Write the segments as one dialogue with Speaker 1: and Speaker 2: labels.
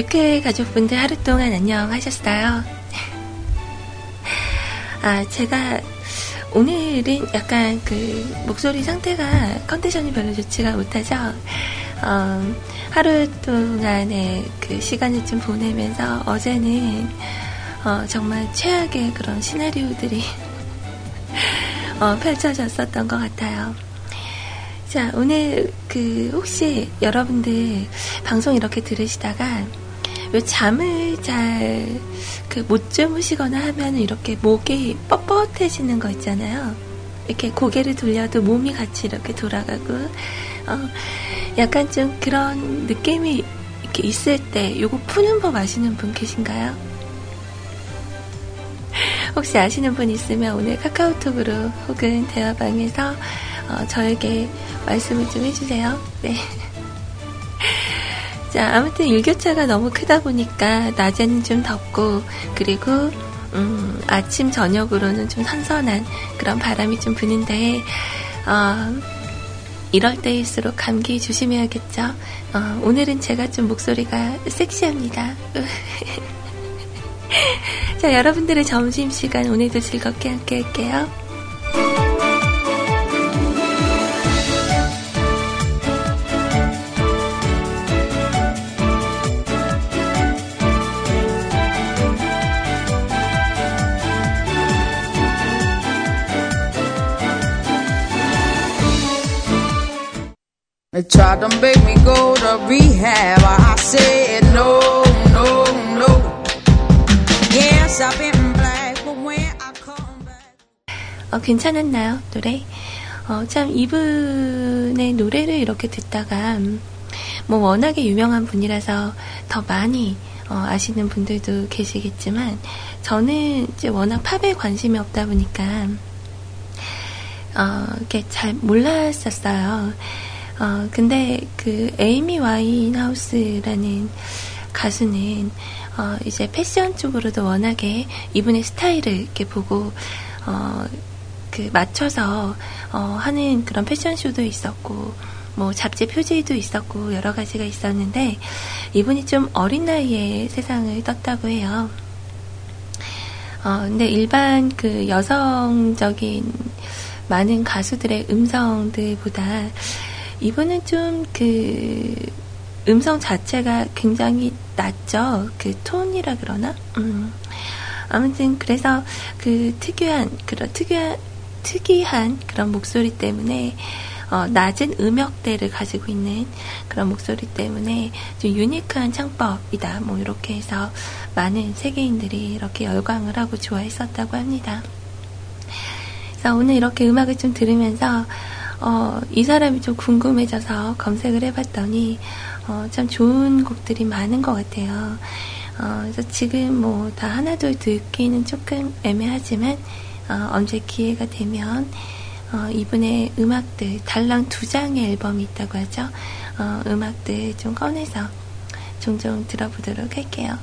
Speaker 1: 육회 가족분들 하루 동안 안녕하셨어요. 아, 제가 오늘은 약간 그 목소리 상태가 컨디션이 별로 좋지가 못하죠. 어, 하루 동안의 그 시간을 좀 보내면서 어제는 어, 정말 최악의 그런 시나리오들이 어, 펼쳐졌었던 것 같아요. 자, 오늘 그 혹시 여러분들 방송 이렇게 들으시다가 왜 잠을 잘못 그 주무시거나 하면 이렇게 목이 뻣뻣해지는 거 있잖아요. 이렇게 고개를 돌려도 몸이 같이 이렇게 돌아가고 어, 약간 좀 그런 느낌이 이렇게 있을 때 요거 푸는 법 아시는 분 계신가요? 혹시 아시는 분 있으면 오늘 카카오톡으로 혹은 대화방에서 어, 저에게 말씀을 좀 해주세요. 네. 자, 아무튼 일교차가 너무 크다 보니까 낮에는 좀 덥고 그리고 음, 아침 저녁으로는 좀 선선한 그런 바람이 좀 부는데 어, 이럴 때일수록 감기 조심해야겠죠. 어, 오늘은 제가 좀 목소리가 섹시합니다. 자, 여러분들의 점심시간 오늘도 즐겁게 함께 할게요. d o make me go to rehab. I said no, no, no. Yes, I've been black, but when I come back. 어, 괜찮았나요, 노래? 어, 참, 이분의 노래를 이렇게 듣다가, 음, 뭐, 워낙에 유명한 분이라서 더 많이 어, 아시는 분들도 계시겠지만, 저는 이제 워낙 팝에 관심이 없다 보니까, 어, 이렇게 잘 몰랐었어요. 어, 근데 그 에이미 와인하우스라는 가수는 어, 이제 패션 쪽으로도 워낙에 이분의 스타일을 이렇게 보고 어, 그 맞춰서 어, 하는 그런 패션쇼도 있었고 뭐 잡지 표지도 있었고 여러 가지가 있었는데 이분이 좀 어린 나이에 세상을 떴다고 해요. 어, 근데 일반 그 여성적인 많은 가수들의 음성들보다 이분은 좀 그 음성 자체가 굉장히 낮죠. 그 톤이라 그러나? 음. 아무튼 그래서 그 특유한 그런 특유한 특이한 그런 목소리 때문에 어, 낮은 음역대를 가지고 있는 그런 목소리 때문에 좀 유니크한 창법이다. 뭐 이렇게 해서 많은 세계인들이 이렇게 열광을 하고 좋아했었다고 합니다. 그래서 오늘 이렇게 음악을 좀 들으면서 어, 이 사람이 좀 궁금해져서 검색을 해봤더니 어, 참 좋은 곡들이 많은 것 같아요. 어, 그래서 지금 뭐 다 하나둘 듣기는 조금 애매하지만 어, 언제 기회가 되면 어, 이분의 음악들 달랑 두 장의 앨범이 있다고 하죠. 어, 음악들 좀 꺼내서 종종 들어보도록 할게요.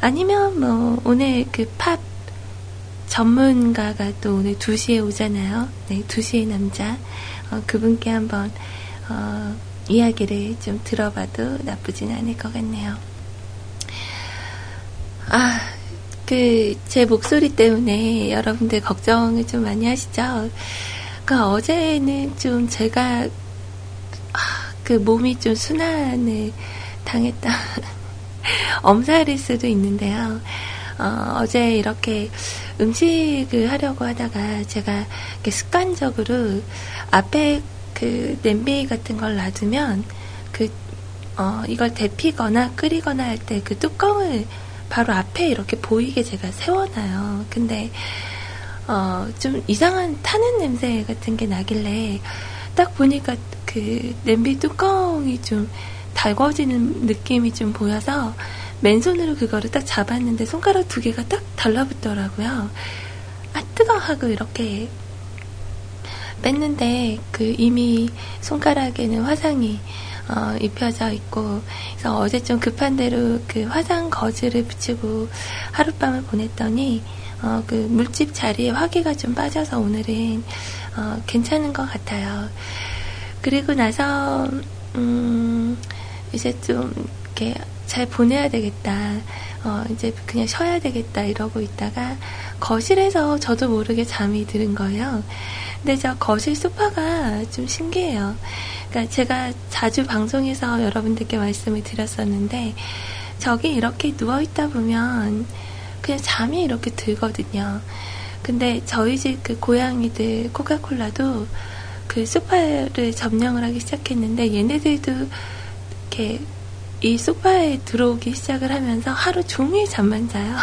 Speaker 1: 아니면 뭐 오늘 그 팝 전문가가 또 오늘 2시에 오잖아요. 네, 2시의 남자. 어, 그분께 한번 어, 이야기를 좀 들어봐도 나쁘진 않을 것 같네요. 아, 그, 제 목소리 때문에 여러분들 걱정을 좀 많이 하시죠? 그니까 어제는 좀 제가, 아, 그 몸이 좀 순환을 당했다. 엄살일 수도 있는데요. 어, 어제 이렇게 음식을 하려고 하다가 제가 습관적으로 앞에 그 냄비 같은 걸 놔두면 그 어, 이걸 데피거나 끓이거나 할 때 그 뚜껑을 바로 앞에 이렇게 보이게 제가 세워놔요. 근데 어, 좀 이상한 타는 냄새 같은 게 나길래 딱 보니까 그 냄비 뚜껑이 좀 달궈지는 느낌이 좀 보여서 맨손으로 그거를 딱 잡았는데 손가락 두 개가 딱 달라붙더라고요. 아, 뜨거! 하고 이렇게 뺐는데 그 이미 손가락에는 화상이 어, 입혀져 있고 그래서 어제 좀 급한 대로 그 화상 거즈를 붙이고 하룻밤을 보냈더니 어, 그 물집 자리에 화기가 좀 빠져서 오늘은 어, 괜찮은 것 같아요. 그리고 나서 음, 이제 좀 이렇게 잘 보내야 되겠다. 어, 이제 그냥 쉬어야 되겠다 이러고 있다가 거실에서 저도 모르게 잠이 들은 거예요. 근데 저 거실 소파가 좀 신기해요. 그러니까 제가 자주 방송에서 여러분들께 말씀을 드렸었는데 저기 이렇게 누워 있다 보면 그냥 잠이 이렇게 들거든요. 근데 저희 집 그 고양이들 코카콜라도 그 소파를 점령을 하기 시작했는데 얘네들도 이렇게 이 소파에 들어오기 시작을 하면서 하루 종일 잠만 자요.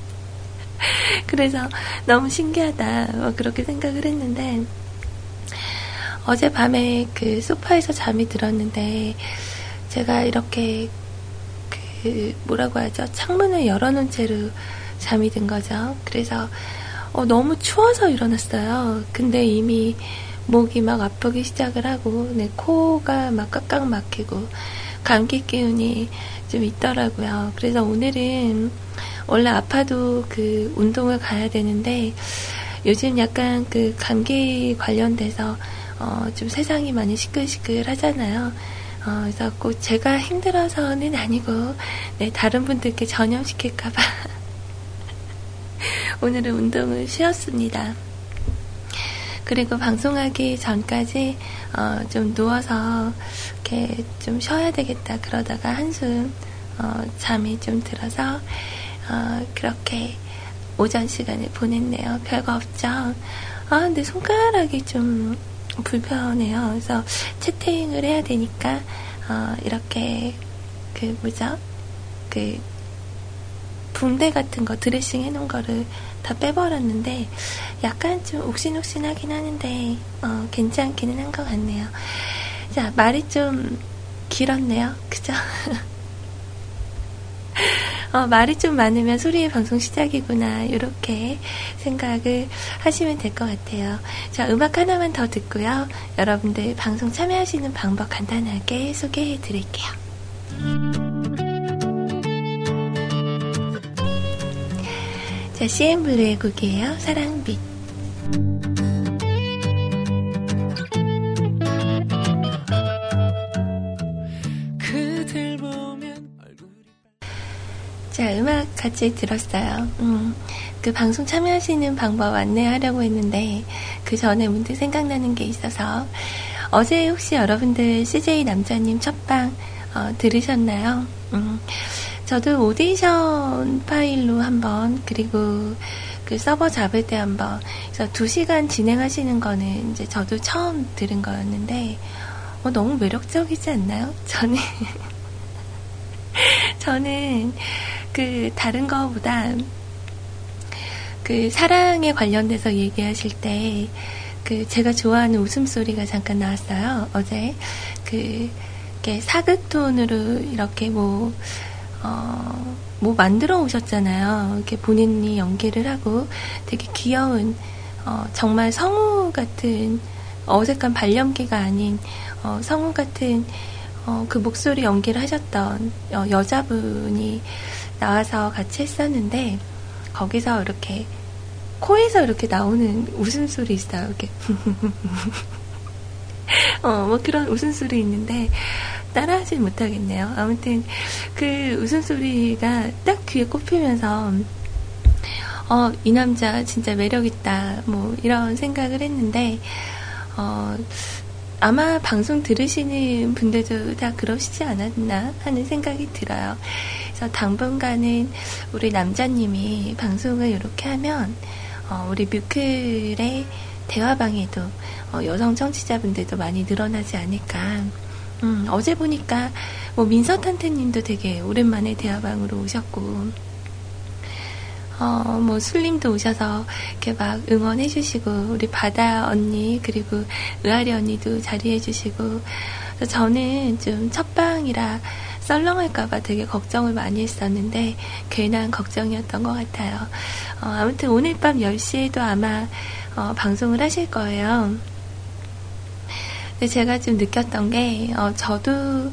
Speaker 1: 그래서 너무 신기하다. 뭐 그렇게 생각을 했는데, 어젯밤에 그 소파에서 잠이 들었는데, 제가 이렇게, 그, 뭐라고 하죠? 창문을 열어놓은 채로 잠이 든 거죠. 그래서, 어, 너무 추워서 일어났어요. 근데 이미 목이 막 아프기 시작을 하고, 내 코가 막 깍깍 막히고, 감기 기운이 좀 있더라고요. 그래서 오늘은 원래 아파도 그 운동을 가야 되는데 요즘 약간 그 감기 관련돼서 어좀 세상이 많이 시끌시끌 하잖아요. 어 그래서 꼭 제가 힘들어서는 아니고 네, 다른 분들께 전염시킬까봐 오늘은 운동을 쉬었습니다. 그리고 방송하기 전까지 어, 좀 누워서 이렇게 좀 쉬어야 되겠다 그러다가 한숨 어, 잠이 좀 들어서 어, 그렇게 오전 시간을 보냈네요. 별거 없죠. 아 근데 손가락이 좀 불편해요. 그래서 채팅을 해야 되니까 어, 이렇게 그 뭐죠 그 붕대 같은 거 드레싱 해놓은 거를 다 빼버렸는데 약간 좀 옥신옥신하긴 하는데 어, 괜찮기는 한 것 같네요. 자, 말이 좀 길었네요. 그죠? 어, 말이 좀 많으면 소리의 방송 시작이구나. 이렇게 생각을 하시면 될 것 같아요. 자, 음악 하나만 더 듣고요. 여러분들 방송 참여하시는 방법 간단하게 소개해 드릴게요. 자, CM 블루의 곡이에요. 사랑빛. 자, 음악 같이 들었어요. 음, 그 방송 참여하시는 방법 안내하려고 했는데, 그 전에 문득 생각나는 게 있어서, 어제 혹시 여러분들 CJ 남자님 첫방, 어, 들으셨나요? 음, 저도 오디션 파일로 한번, 그리고 그 서버 잡을 때 한번, 그래서 두 시간 진행하시는 거는 이제 저도 처음 들은 거였는데, 어, 너무 매력적이지 않나요? 저는, 저는, 그 다른 거보다 그 사랑에 관련돼서 얘기하실 때 그 제가 좋아하는 웃음소리가 잠깐 나왔어요. 어제 그 이렇게 사극톤으로 이렇게 뭐 어, 뭐 만들어 오셨잖아요. 이렇게 본인이 연기를 하고 되게 귀여운 어, 정말 성우 같은 어색한 발연기가 아닌 어, 성우 같은 어, 그 목소리 연기를 하셨던 여, 어, 여자분이 나와서 같이 했었는데 거기서 이렇게 코에서 이렇게 나오는 웃음소리 있어요. 이렇게. 어, 뭐 그런 웃음소리 있는데 따라하진 못하겠네요. 아무튼 그 웃음소리가 딱 귀에 꼽히면서 어, 이 남자 진짜 매력있다. 뭐 이런 생각을 했는데 어, 아마 방송 들으시는 분들도 다 그러시지 않았나 하는 생각이 들어요. 그래서 당분간은 우리 남자님이 방송을 이렇게 하면 어, 우리 뮤클의 대화방에도 어, 여성 청취자분들도 많이 늘어나지 않을까. 음, 어제 보니까 뭐 민서 탄테님도 되게 오랜만에 대화방으로 오셨고. 어, 뭐, 술님도 오셔서 이렇게 막 응원해주시고, 우리 바다 언니, 그리고 의아리 언니도 자리해주시고, 저는 좀 첫방이라 썰렁할까봐 되게 걱정을 많이 했었는데 괜한 걱정이었던 것 같아요. 어, 아무튼 오늘 밤 10시에도 아마 어, 방송을 하실 거예요. 제가 좀 느꼈던 게 어, 저도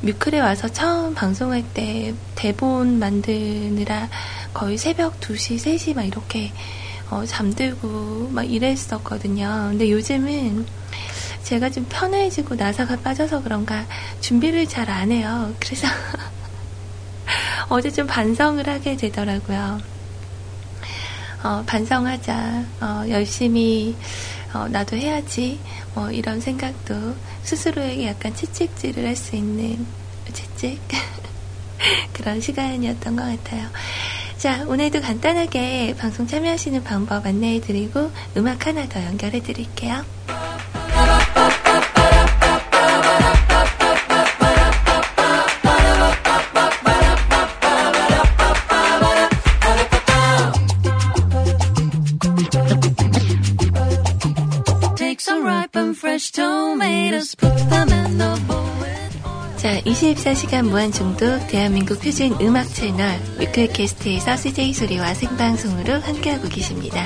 Speaker 1: 뮤클에 와서 처음 방송할 때 대본 만드느라 거의 새벽 2시, 3시 막 이렇게 어, 잠들고 막 이랬었거든요. 근데 요즘은 제가 좀 편해지고 나사가 빠져서 그런가 준비를 잘 안 해요. 그래서 어제 좀 반성을 하게 되더라고요. 어, 반성하자. 어, 열심히 어, 나도 해야지. 뭐 이런 생각도 스스로에게 약간 채찍질을 할 수 있는 채찍 그런 시간이었던 것 같아요. 자, 오늘도 간단하게 방송 참여하시는 방법 안내해 드리고 음악 하나 더 연결해 드릴게요. 자, 24시간 무한 중독 대한민국 표준 음악 채널 위클캐스트에서 CJ 소리와 생방송으로 함께하고 계십니다.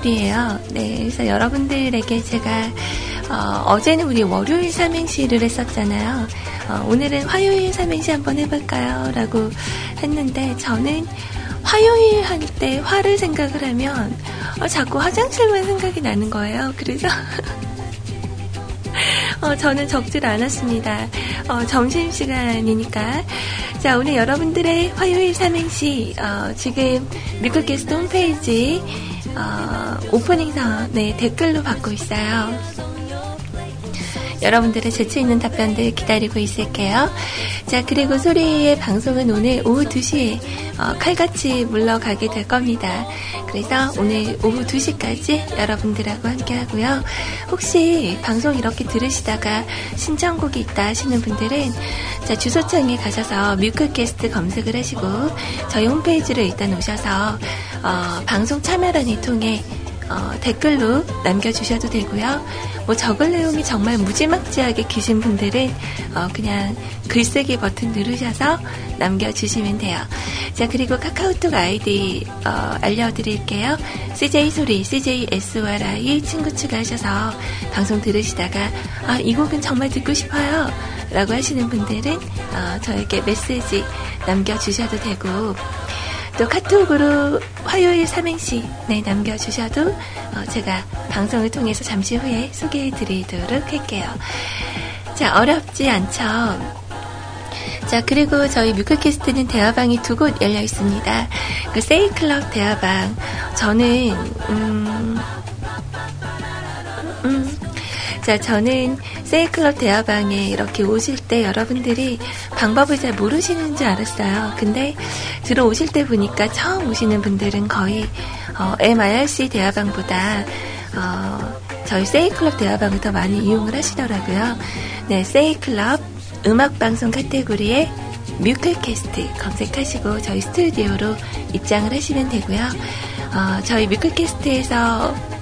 Speaker 1: 토요일이에요. 네, 그래서 여러분들에게 제가 어, 제는 우리 월요일 삼행시를 했었잖아요. 어, 오늘은 화요일 삼행시 한번 해볼까요? 라고 했는데 저는 화요일 할때 화를 생각을 하면 어, 자꾸 화장실만 생각이 나는 거예요. 그래서 어, 저는 적질 않았습니다. 어, 점심시간이니까. 자, 오늘 여러분들의 화요일 삼행시, 어, 지금 미국게스트 홈페이지 어, 오프닝 사 네, 댓글로 받고 있어요. 여러분들의 재치있는 답변들 기다리고 있을게요. 자, 그리고 소리의 방송은 오늘 오후 2시에 어, 칼같이 물러가게 될 겁니다. 그래서 오늘 오후 2시까지 여러분들하고 함께 하고요. 혹시 방송 이렇게 들으시다가 신청곡이 있다 하시는 분들은 자, 주소창에 가셔서 뮤클캐스트 검색을 하시고 저희 홈페이지를 일단 오셔서 어, 방송 참여란을 통해 어, 댓글로 남겨주셔도 되고요. 뭐 적을 내용이 정말 무지막지하게 기신 분들은 어, 그냥 글쓰기 버튼 누르셔서 남겨주시면 돼요. 자 그리고 카카오톡 아이디 어, 알려드릴게요. CJ 소리 CJ SORI 친구 추가하셔서 방송 들으시다가 아, 이 곡은 정말 듣고 싶어요. 라고 하시는 분들은 어, 저에게 메시지 남겨주셔도 되고 또 카톡으로 화요일 삼행시 네, 남겨주셔도 어, 제가 방송을 통해서 잠시 후에 소개해 드리도록 할게요. 자, 어렵지 않죠? 자, 그리고 저희 뮤클캐스트는 대화방이 두 곳 열려 있습니다. 그 세이클럽 대화방. 저는, 음, 음, 자, 저는 세이클럽 대화방에 이렇게 오실 때 여러분들이 방법을 잘 모르시는 줄 알았어요. 근데 들어오실 때 보니까 처음 오시는 분들은 거의 어, MIRC 대화방보다 어, 저희 세이클럽 대화방을 더 많이 이용을 하시더라고요. 네, 세이클럽 음악방송 카테고리에 뮤클캐스트 검색하시고 저희 스튜디오로 입장을 하시면 되고요. 어, 저희 뮤클캐스트에서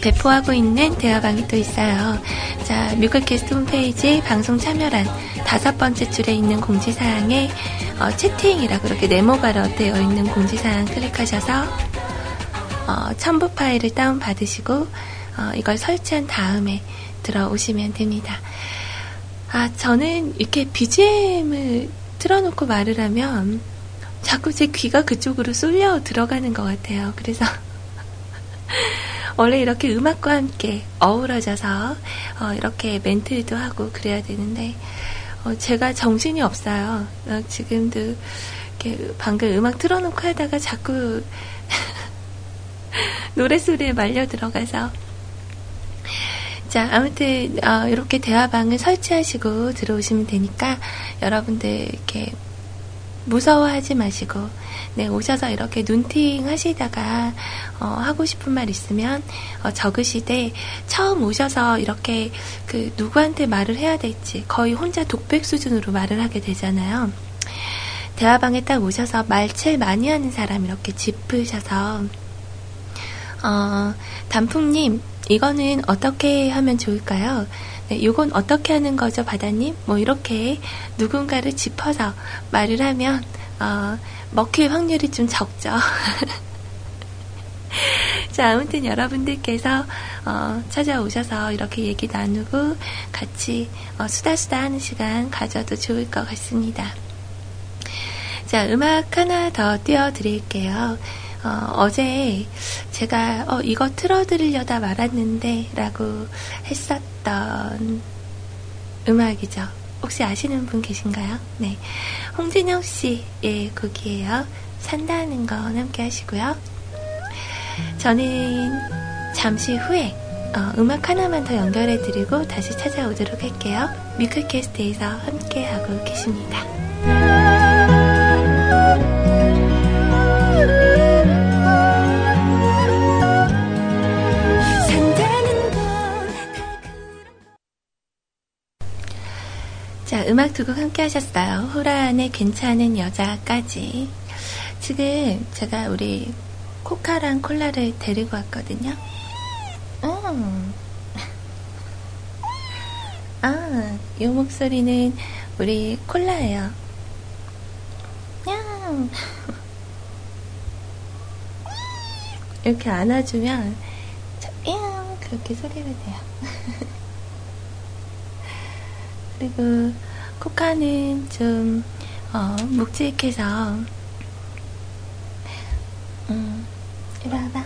Speaker 1: 배포하고 있는 대화방이 또 있어요. 자, 뮤클게스트 홈페이지 방송 참여란 다섯 번째 줄에 있는 공지사항에 어, 채팅이라고 이렇게 네모가로 되어 있는 공지사항 클릭하셔서 어, 첨부 파일을 다운받으시고 어, 이걸 설치한 다음에 들어오시면 됩니다. 아, 저는 이렇게 BGM을 틀어놓고 말을 하면 자꾸 제 귀가 그쪽으로 쏠려 들어가는 것 같아요. 그래서 원래 이렇게 음악과 함께 어우러져서 어, 이렇게 멘트도 하고 그래야 되는데 어, 제가 정신이 없어요. 어, 지금도 이렇게 방금 음악 틀어놓고 하다가 자꾸 노래소리에 말려 들어가서 자, 아무튼 어, 이렇게 대화방을 설치하시고 들어오시면 되니까 여러분들 이렇게 무서워하지 마시고 네, 오셔서 이렇게 눈팅 하시다가 어, 하고 싶은 말 있으면 어, 적으시되 처음 오셔서 이렇게 그 누구한테 말을 해야 될지 거의 혼자 독백 수준으로 말을 하게 되잖아요. 대화방에 딱 오셔서 말 제일 많이 하는 사람 이렇게 짚으셔서 어, 단풍님 이거는 어떻게 하면 좋을까요? 네, 이건 어떻게 하는 거죠, 바다님? 뭐 이렇게 누군가를 짚어서 말을 하면 어, 먹힐 확률이 좀 적죠. 자, 아무튼 여러분들께서 어, 찾아오셔서 이렇게 얘기 나누고 같이 어, 수다수다 하는 시간 가져도 좋을 것 같습니다. 자, 음악 하나 더 띄워드릴게요. 어, 제 제가 어, 이거 틀어드리려다 말았는데 라고 했었던 음악이죠. 혹시 아시는 분 계신가요? 네. 홍진영 씨의 곡이에요. 산다는 건 함께 하시고요. 저는 잠시 후에 어, 음악 하나만 더 연결해드리고 다시 찾아오도록 할게요. 뮤클캐스트에서 함께하고 계십니다. 음악 두 곡 함께 하셨어요. 호란의 괜찮은 여자까지. 지금 제가 우리 코카랑 콜라를 데리고 왔거든요. 음. 아, 이 목소리는 우리 콜라예요. 냥. 이렇게 안아주면 냥 그렇게 소리가돼요 그리고 코카는 좀 어, 묵직해서 음, 이리 와봐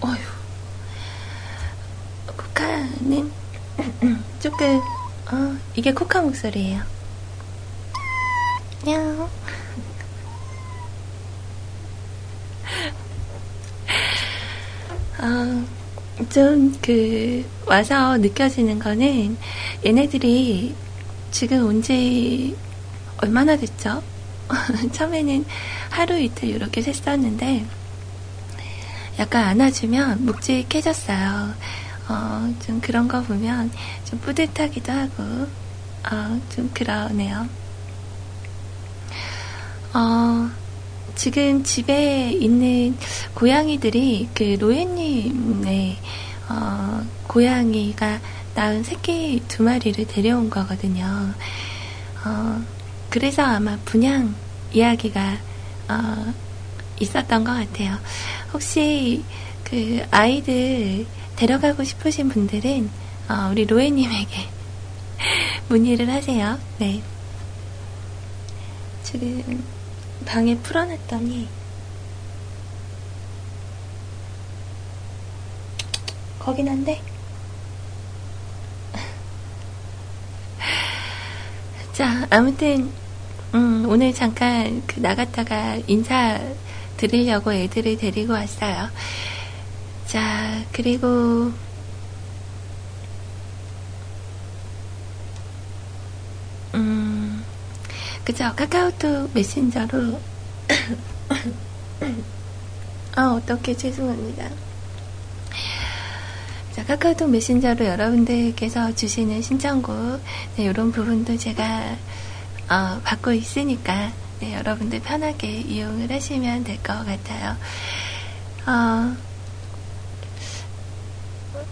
Speaker 1: 어휴 코카는 조금 어, 이게 코카 목소리예요 안녕 어, 좀그 와서 느껴지는 거는 얘네들이 지금 온 지 얼마나 됐죠? 처음에는 하루 이틀 이렇게 샜었는데 약간 안아주면 묵직해졌어요. 어, 좀 그런 거 보면 좀 뿌듯하기도 하고 어, 좀 그러네요. 어, 지금 집에 있는 고양이들이 그 노예님의 어, 고양이가 낳은 새끼 두 마리를 데려온 거거든요. 어, 그래서 아마 분양 이야기가 어, 있었던 것 같아요. 혹시 그 아이들 데려가고 싶으신 분들은 어, 우리 로에님에게 문의를 하세요. 네. 지금 방에 풀어놨더니 거긴 한데 자 아무튼 음, 오늘 잠깐 그 나갔다가 인사 드리려고 애들을 데리고 왔어요. 자 그리고 음. 그죠? 카카오톡 메신저로. 아, 어떻게 죄송합니다. 자, 카카오톡 메신저로 여러분들께서 주시는 신청곡, 네, 이런 부분도 제가, 어, 받고 있으니까, 네, 여러분들 편하게 이용을 하시면 될 것 같아요. 어,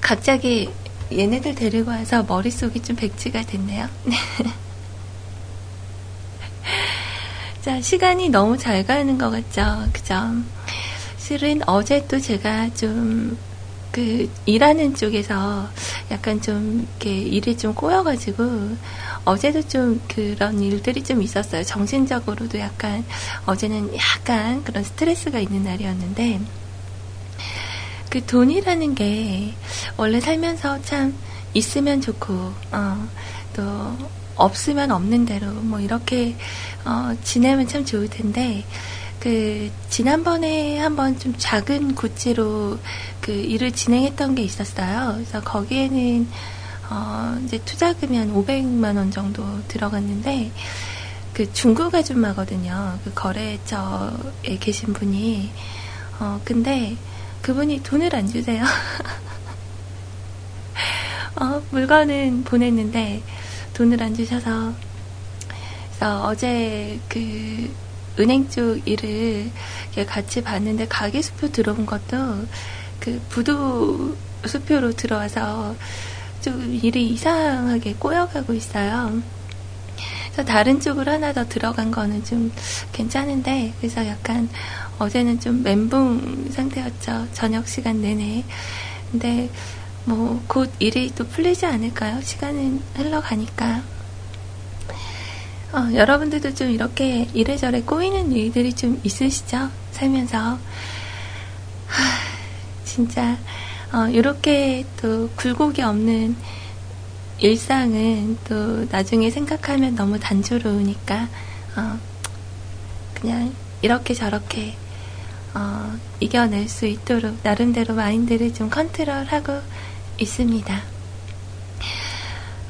Speaker 1: 갑자기 얘네들 데리고 와서 머릿속이 좀 백지가 됐네요. 자, 시간이 너무 잘 가는 것 같죠? 그죠? 실은 어제 또 제가 좀, 그, 일하는 쪽에서 약간 좀, 이렇게 일이 좀 꼬여가지고, 어제도 좀 그런 일들이 좀 있었어요. 정신적으로도 약간, 어제는 약간 그런 스트레스가 있는 날이었는데, 그 돈이라는 게 원래 살면서 참 있으면 좋고, 어, 또 없으면 없는 대로 뭐 이렇게 어, 지내면 참 좋을 텐데 그 지난번에 한번 좀 작은 구찌로 그 일을 진행했던 게 있었어요. 그래서 거기에는 어, 이제 투자금이 한 500만 원 정도 들어갔는데 그 중국 아줌마거든요. 그 거래처에 계신 분이 어, 근데 그분이 돈을 안 주세요. 어, 물건은 보냈는데 돈을 안 주셔서 그래서 어제 그 은행 쪽 일을 같이 봤는데 가게 수표 들어온 것도 그 부도 수표로 들어와서 좀 일이 이상하게 꼬여가고 있어요. 그래서 다른 쪽으로 하나 더 들어간 거는 좀 괜찮은데 그래서 약간 어제는 좀 멘붕 상태였죠 저녁 시간 내내. 근데 뭐곧 일이 또 풀리지 않을까요? 시간은 흘러가니까. 어, 여러분들도 좀 이렇게 이래저래 꼬이는 일들이 좀 있으시죠? 살면서. 하, 진짜, 어, 이렇게 또 굴곡이 없는 일상은 또 나중에 생각하면 너무 단조로우니까, 어, 그냥 이렇게 저렇게, 어, 이겨낼 수 있도록 나름대로 마인드를 좀 컨트롤하고 있습니다.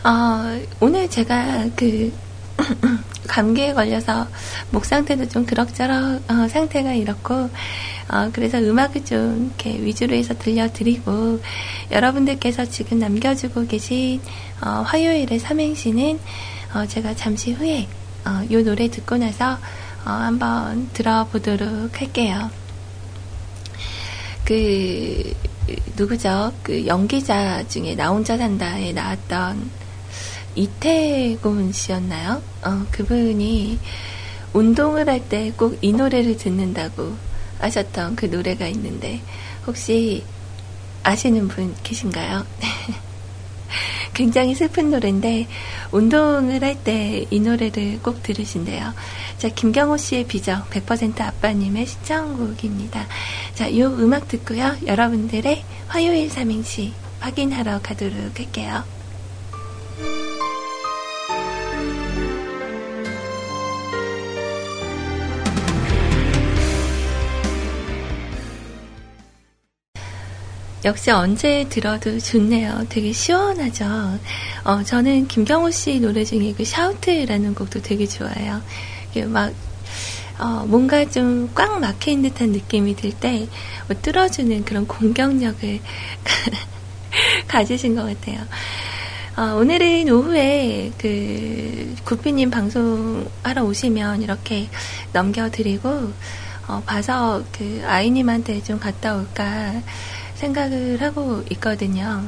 Speaker 1: 어, 오늘 제가 그 감기에 걸려서 목 상태도 좀 그럭저럭 어, 상태가 이렇고 어, 그래서 음악을 좀 이렇게 위주로 해서 들려드리고 여러분들께서 지금 남겨주고 계신 어, 화요일의 삼행시는 어, 제가 잠시 후에 이 어, 노래 듣고 나서 어, 한번 들어보도록 할게요. 그 누구죠? 그 연기자 중에 나 혼자 산다에 나왔던 이태곤 씨였나요? 어, 그분이 운동을 할 때 꼭 이 노래를 듣는다고 하셨던 그 노래가 있는데 혹시 아시는 분 계신가요? 굉장히 슬픈 노래인데 운동을 할 때 이 노래를 꼭 들으신대요. 자, 김경호 씨의 비적 100% 아빠님의 시청곡입니다. 자, 이 음악 듣고요. 여러분들의 화요일 삼행시 확인하러 가도록 할게요. 역시 언제 들어도 좋네요. 되게 시원하죠. 어, 저는 김경호 씨 노래 중에 그 샤우트라는 곡도 되게 좋아해요. 막 어, 뭔가 좀 꽉 막혀있는 듯한 느낌이 들 때, 뭐 뚫어주는 그런 공격력을 가지신 것 같아요. 어, 오늘은 오후에 그 구피님 방송하러 오시면 이렇게 넘겨드리고, 어, 봐서 그 아이님한테 좀 갔다 올까 생각을 하고 있거든요.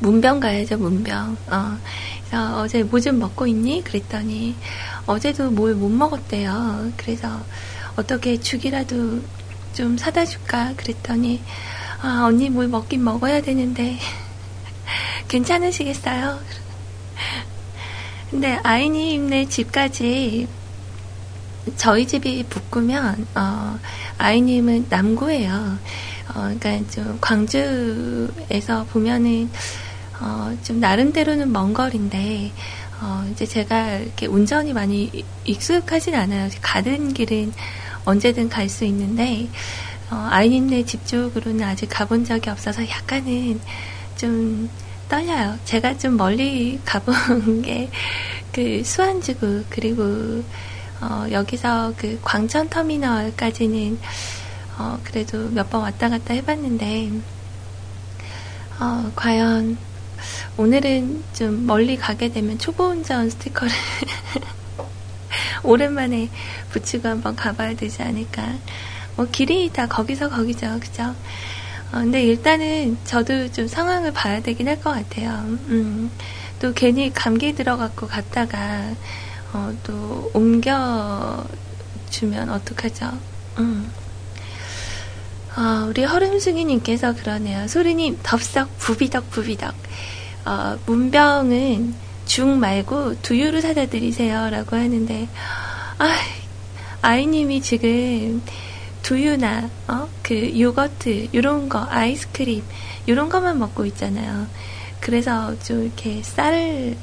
Speaker 1: 문병 가야죠, 문병. 어, 그래서 어제 뭐 좀 먹고 있니? 그랬더니, 어제도 뭘 못 먹었대요. 그래서 어떻게 죽이라도 좀 사다 줄까 그랬더니 아, 언니 뭘 먹긴 먹어야 되는데 괜찮으시겠어요? 근데 아이님네 집까지 저희 집이 북구면 어, 아이님은 남구예요. 어, 그러니까 좀 광주에서 보면은 어, 좀 나름대로는 먼 거리인데 어, 이제 제가 이렇게 운전이 많이 익숙하진 않아요. 가는 길은 언제든 갈 수 있는데, 어, 아이님네 집 쪽으로는 아직 가본 적이 없어서 약간은 좀 떨려요. 제가 좀 멀리 가본 게 그 수안지구, 그리고 어, 여기서 그 광천터미널까지는 어, 그래도 몇 번 왔다 갔다 해봤는데, 어, 과연 오늘은 좀 멀리 가게 되면 초보 운전 스티커를 오랜만에 붙이고 한번 가봐야 되지 않을까. 뭐 길이 다 거기서 거기죠, 그죠? 어, 근데 일단은 저도 좀 상황을 봐야 되긴 할 것 같아요. 음, 또 괜히 감기 들어갖고 갔다가 어, 또 옮겨 주면 어떡하죠? 음. 어, 우리 허름승이님께서 그러네요. 소리님, 덥석, 부비덕, 부비덕. 어, 문병은 죽 말고 두유를 사다 드리세요. 라고 하는데, 아, 아이님이 지금 두유나, 어, 그 요거트, 요런 거, 아이스크림, 요런 것만 먹고 있잖아요. 그래서 좀 이렇게 쌀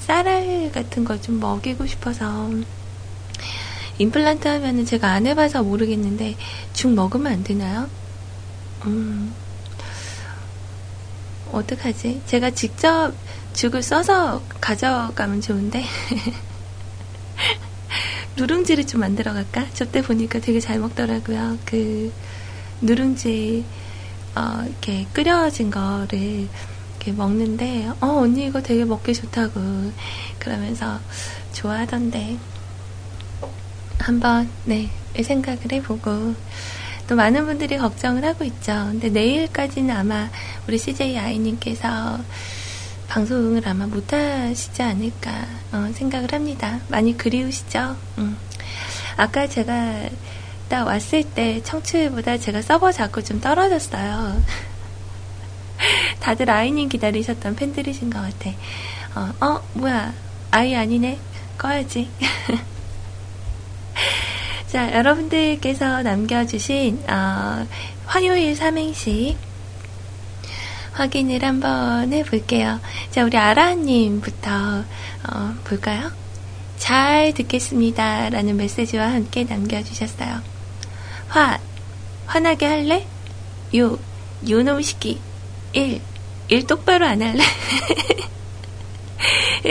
Speaker 1: 쌀알 같은 거 좀 먹이고 싶어서, 임플란트 하면은 제가 안 해봐서 모르겠는데 죽 먹으면 안 되나요? 음, 어떡하지? 제가 직접 죽을 써서 가져가면 좋은데 누룽지를 좀 만들어 갈까? 저 때 보니까 되게 잘 먹더라고요. 그 누룽지 어, 이렇게 끓여진 거를 이렇게 먹는데 어 언니 이거 되게 먹기 좋다고 그러면서 좋아하던데 한번 네 생각을 해보고 또 많은 분들이 걱정을 하고 있죠. 근데 내일까지는 아마 우리 CJ 아이님께서 방송을 아마 못하시지 않을까 어, 생각을 합니다. 많이 그리우시죠? 음. 아까 제가 딱 왔을 때 청취율보다 제가 서버 자꾸 좀 떨어졌어요. 다들 아이님 기다리셨던 팬들이신 것 같아. 어, 어 뭐야 아이 아니네 꺼야지. 자, 여러분들께서 남겨주신 어, 화요일 삼행시 확인을 한번 해볼게요. 자, 우리 아라님부터 어, 볼까요? 잘 듣겠습니다. 라는 메시지와 함께 남겨주셨어요. 화, 화나게 할래? 요, 요놈 시끼. 일, 일 똑바로 안 할래?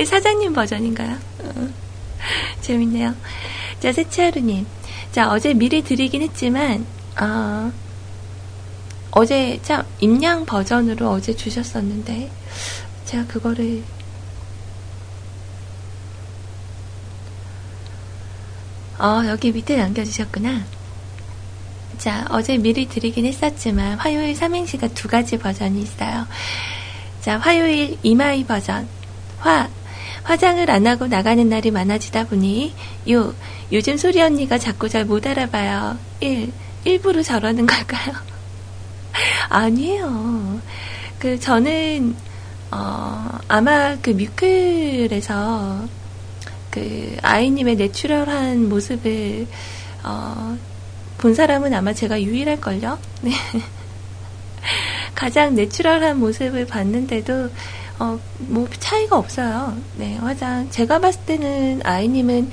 Speaker 1: 사장님 버전인가요? 어, 재밌네요. 자, 세치하루님. 자, 어제 미리 드리긴 했지만, 아, 어제 참 입양 버전으로 어제 주셨었는데, 제가 그거를 어, 여기 밑에 남겨주셨구나. 자, 어제 미리 드리긴 했었지만, 화요일 3행시가두 가지 버전이 있어요. 자, 화요일 이마이 버전. 화, 화장을 안 하고 나가는 날이 많아지다 보니 요 요즘 소리 언니가 자꾸 잘 못 알아봐요. 1. 일부러 저러는 걸까요? 아니에요. 그 저는 어, 아마 그 뮤클에서 그 아이님의 내추럴한 모습을 어, 본 사람은 아마 제가 유일할걸요? 가장 내추럴한 모습을 봤는데도 어, 뭐 차이가 없어요. 네, 화장. 제가 봤을 때는 아이님은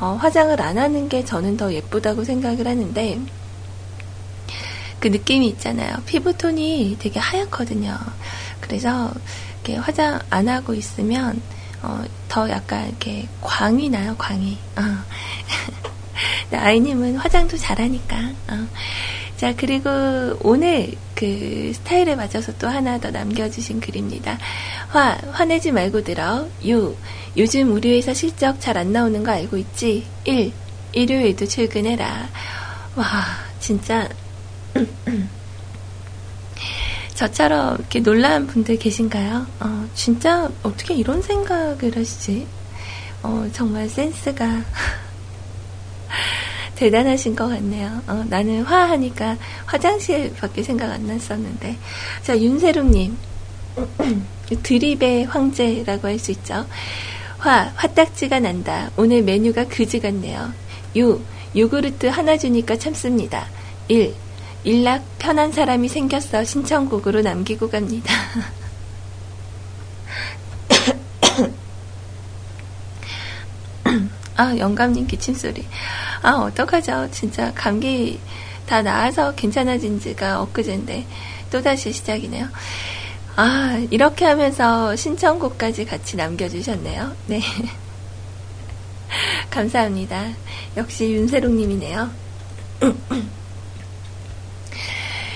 Speaker 1: 어, 화장을 안 하는 게 저는 더 예쁘다고 생각을 하는데 그 느낌이 있잖아요. 피부톤이 되게 하얗거든요. 그래서 이렇게 화장 안 하고 있으면 어, 더 약간 이렇게 광이 나요, 광이. 어. 아이님은 화장도 잘하니까. 어. 자, 그리고 오늘 그 스타일에 맞아서또 하나 더 남겨주신 글입니다. 화, 화내지 말고 들어. 유, 요즘 우리 회사 실적 잘 안 나오는 거 알고 있지? 1. 일요일도 출근해라. 와, 진짜. 저처럼 이렇게 놀란 분들 계신가요? 어, 진짜 어떻게 이런 생각을 하시지? 어, 정말 센스가. 대단하신 것 같네요. 어, 나는 화하니까 화장실밖에 생각 안 났었는데. 자, 윤세롱님. 드립의 황제라고 할 수 있죠. 화, 화딱지가 난다. 오늘 메뉴가 그지 같네요. 유, 요구르트 하나 주니까 참습니다. 1. 일락 편한 사람이 생겼어 신청곡으로 남기고 갑니다. 아, 영감님 기침소리. 아, 어떡하죠. 진짜 감기 다 나아서 괜찮아진 지가 엊그젠데 또다시 시작이네요. 아, 이렇게 하면서 신청곡까지 같이 남겨주셨네요. 네. 감사합니다. 역시 윤세롱님이네요.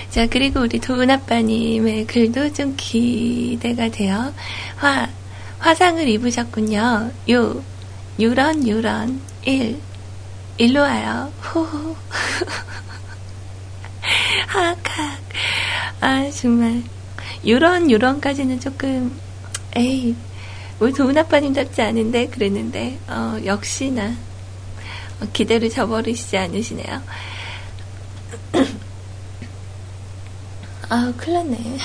Speaker 1: 자, 그리고 우리 도은아빠님의 글도 좀 기대가 돼요. 화, 화상을 입으셨군요. 요, 유런 유런 일 일로 와요 호호 하악하악 아 정말 유런 유런까지는 조금 에이 우리 도훈 아빠님답지 않은데 그랬는데 어, 역시나 기대를 저버리시지 않으시네요. 아, 큰일 났네.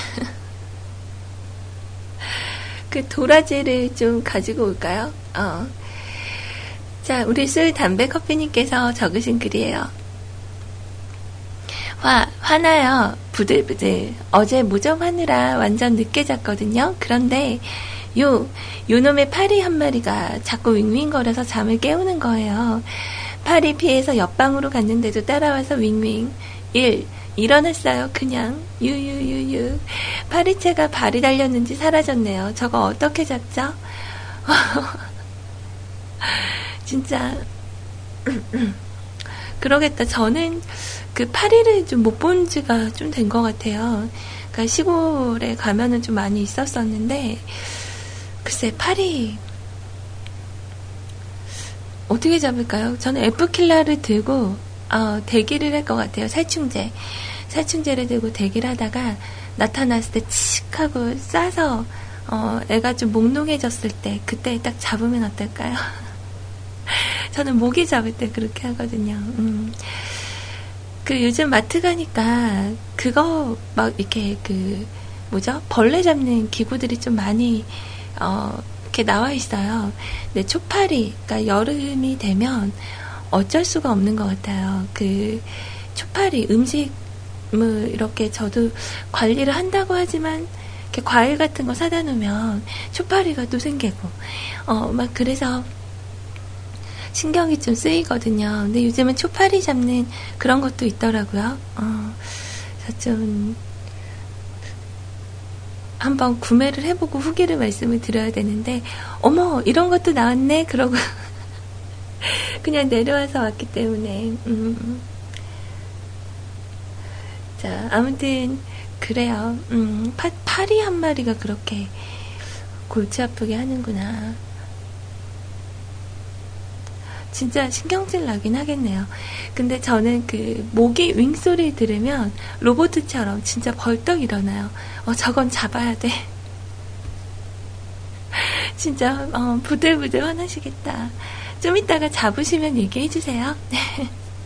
Speaker 1: 그 도라지를 좀 가지고 올까요? 어. 자, 우리 술 담배 커피님께서 적으신 글이에요. 화, 화나요. 부들부들. 어제 모정하느라 완전 늦게 잤거든요. 그런데 요, 요놈의 파리 한 마리가 자꾸 윙윙거려서 잠을 깨우는 거예요. 파리 피해서 옆방으로 갔는데도 따라와서 윙윙. 1. 일어났어요, 그냥. 유유유유. 파리채가 발이 달렸는지 사라졌네요. 저거 어떻게 잡죠? 진짜 그러겠다. 저는 그 파리를 좀 못 본 지가 좀 된 것 같아요. 그러니까 시골에 가면은 좀 많이 있었었는데 글쎄 파리 어떻게 잡을까요? 저는 에프킬라를 들고 어, 대기를 할 것 같아요. 살충제 살충제를 들고 대기를 하다가 나타났을 때 칙하고 싸서 어, 애가 좀 몽롱해졌을 때 그때 딱 잡으면 어떨까요? 저는 모기 잡을 때 그렇게 하거든요. 음. 그 요즘 마트 가니까 그거 막 이렇게 그 뭐죠? 벌레 잡는 기구들이 좀 많이 어 이렇게 나와 있어요. 근데 초파리, 그러니까 여름이 되면 어쩔 수가 없는 것 같아요. 그 초파리 음식 뭐 이렇게 저도 관리를 한다고 하지만 이렇게 과일 같은 거 사다 놓으면 초파리가 또 생기고 어막 그래서 신경이 좀 쓰이거든요. 근데 요즘은 초파리 잡는 그런 것도 있더라고요. 어, 그래서 좀 한번 구매를 해보고 후기를 말씀을 드려야 되는데 어머 이런 것도 나왔네 그러고 그냥 내려와서 왔기 때문에 음, 음. 자 아무튼 그래요. 음, 파, 파리 한 마리가 그렇게 골치 아프게 하는구나. 진짜 신경질 나긴 하겠네요. 근데 저는 그 모기 윙소리 들으면 로봇처럼 진짜 벌떡 일어나요. 어, 저건 잡아야 돼. 진짜 어, 부들부들 화나시겠다. 좀 이따가 잡으시면 얘기해 주세요.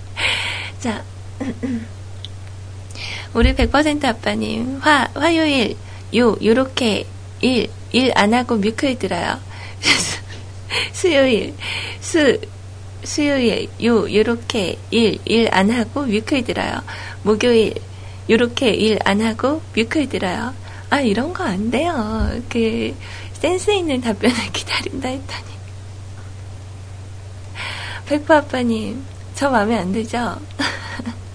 Speaker 1: 자, 우리 100% 아빠님 화 화요일 요 요렇게 일 일 안 하고 뮤클 들어요. 수요일 수 수요일 요 요렇게 일 일 안 하고 위클 들어요. 목요일 요렇게 일 안 하고 위클 들어요. 아 이런 거 안 돼요. 그 센스 있는 답변을 기다린다 했더니 백호 아빠님 저 마음에 안 들죠?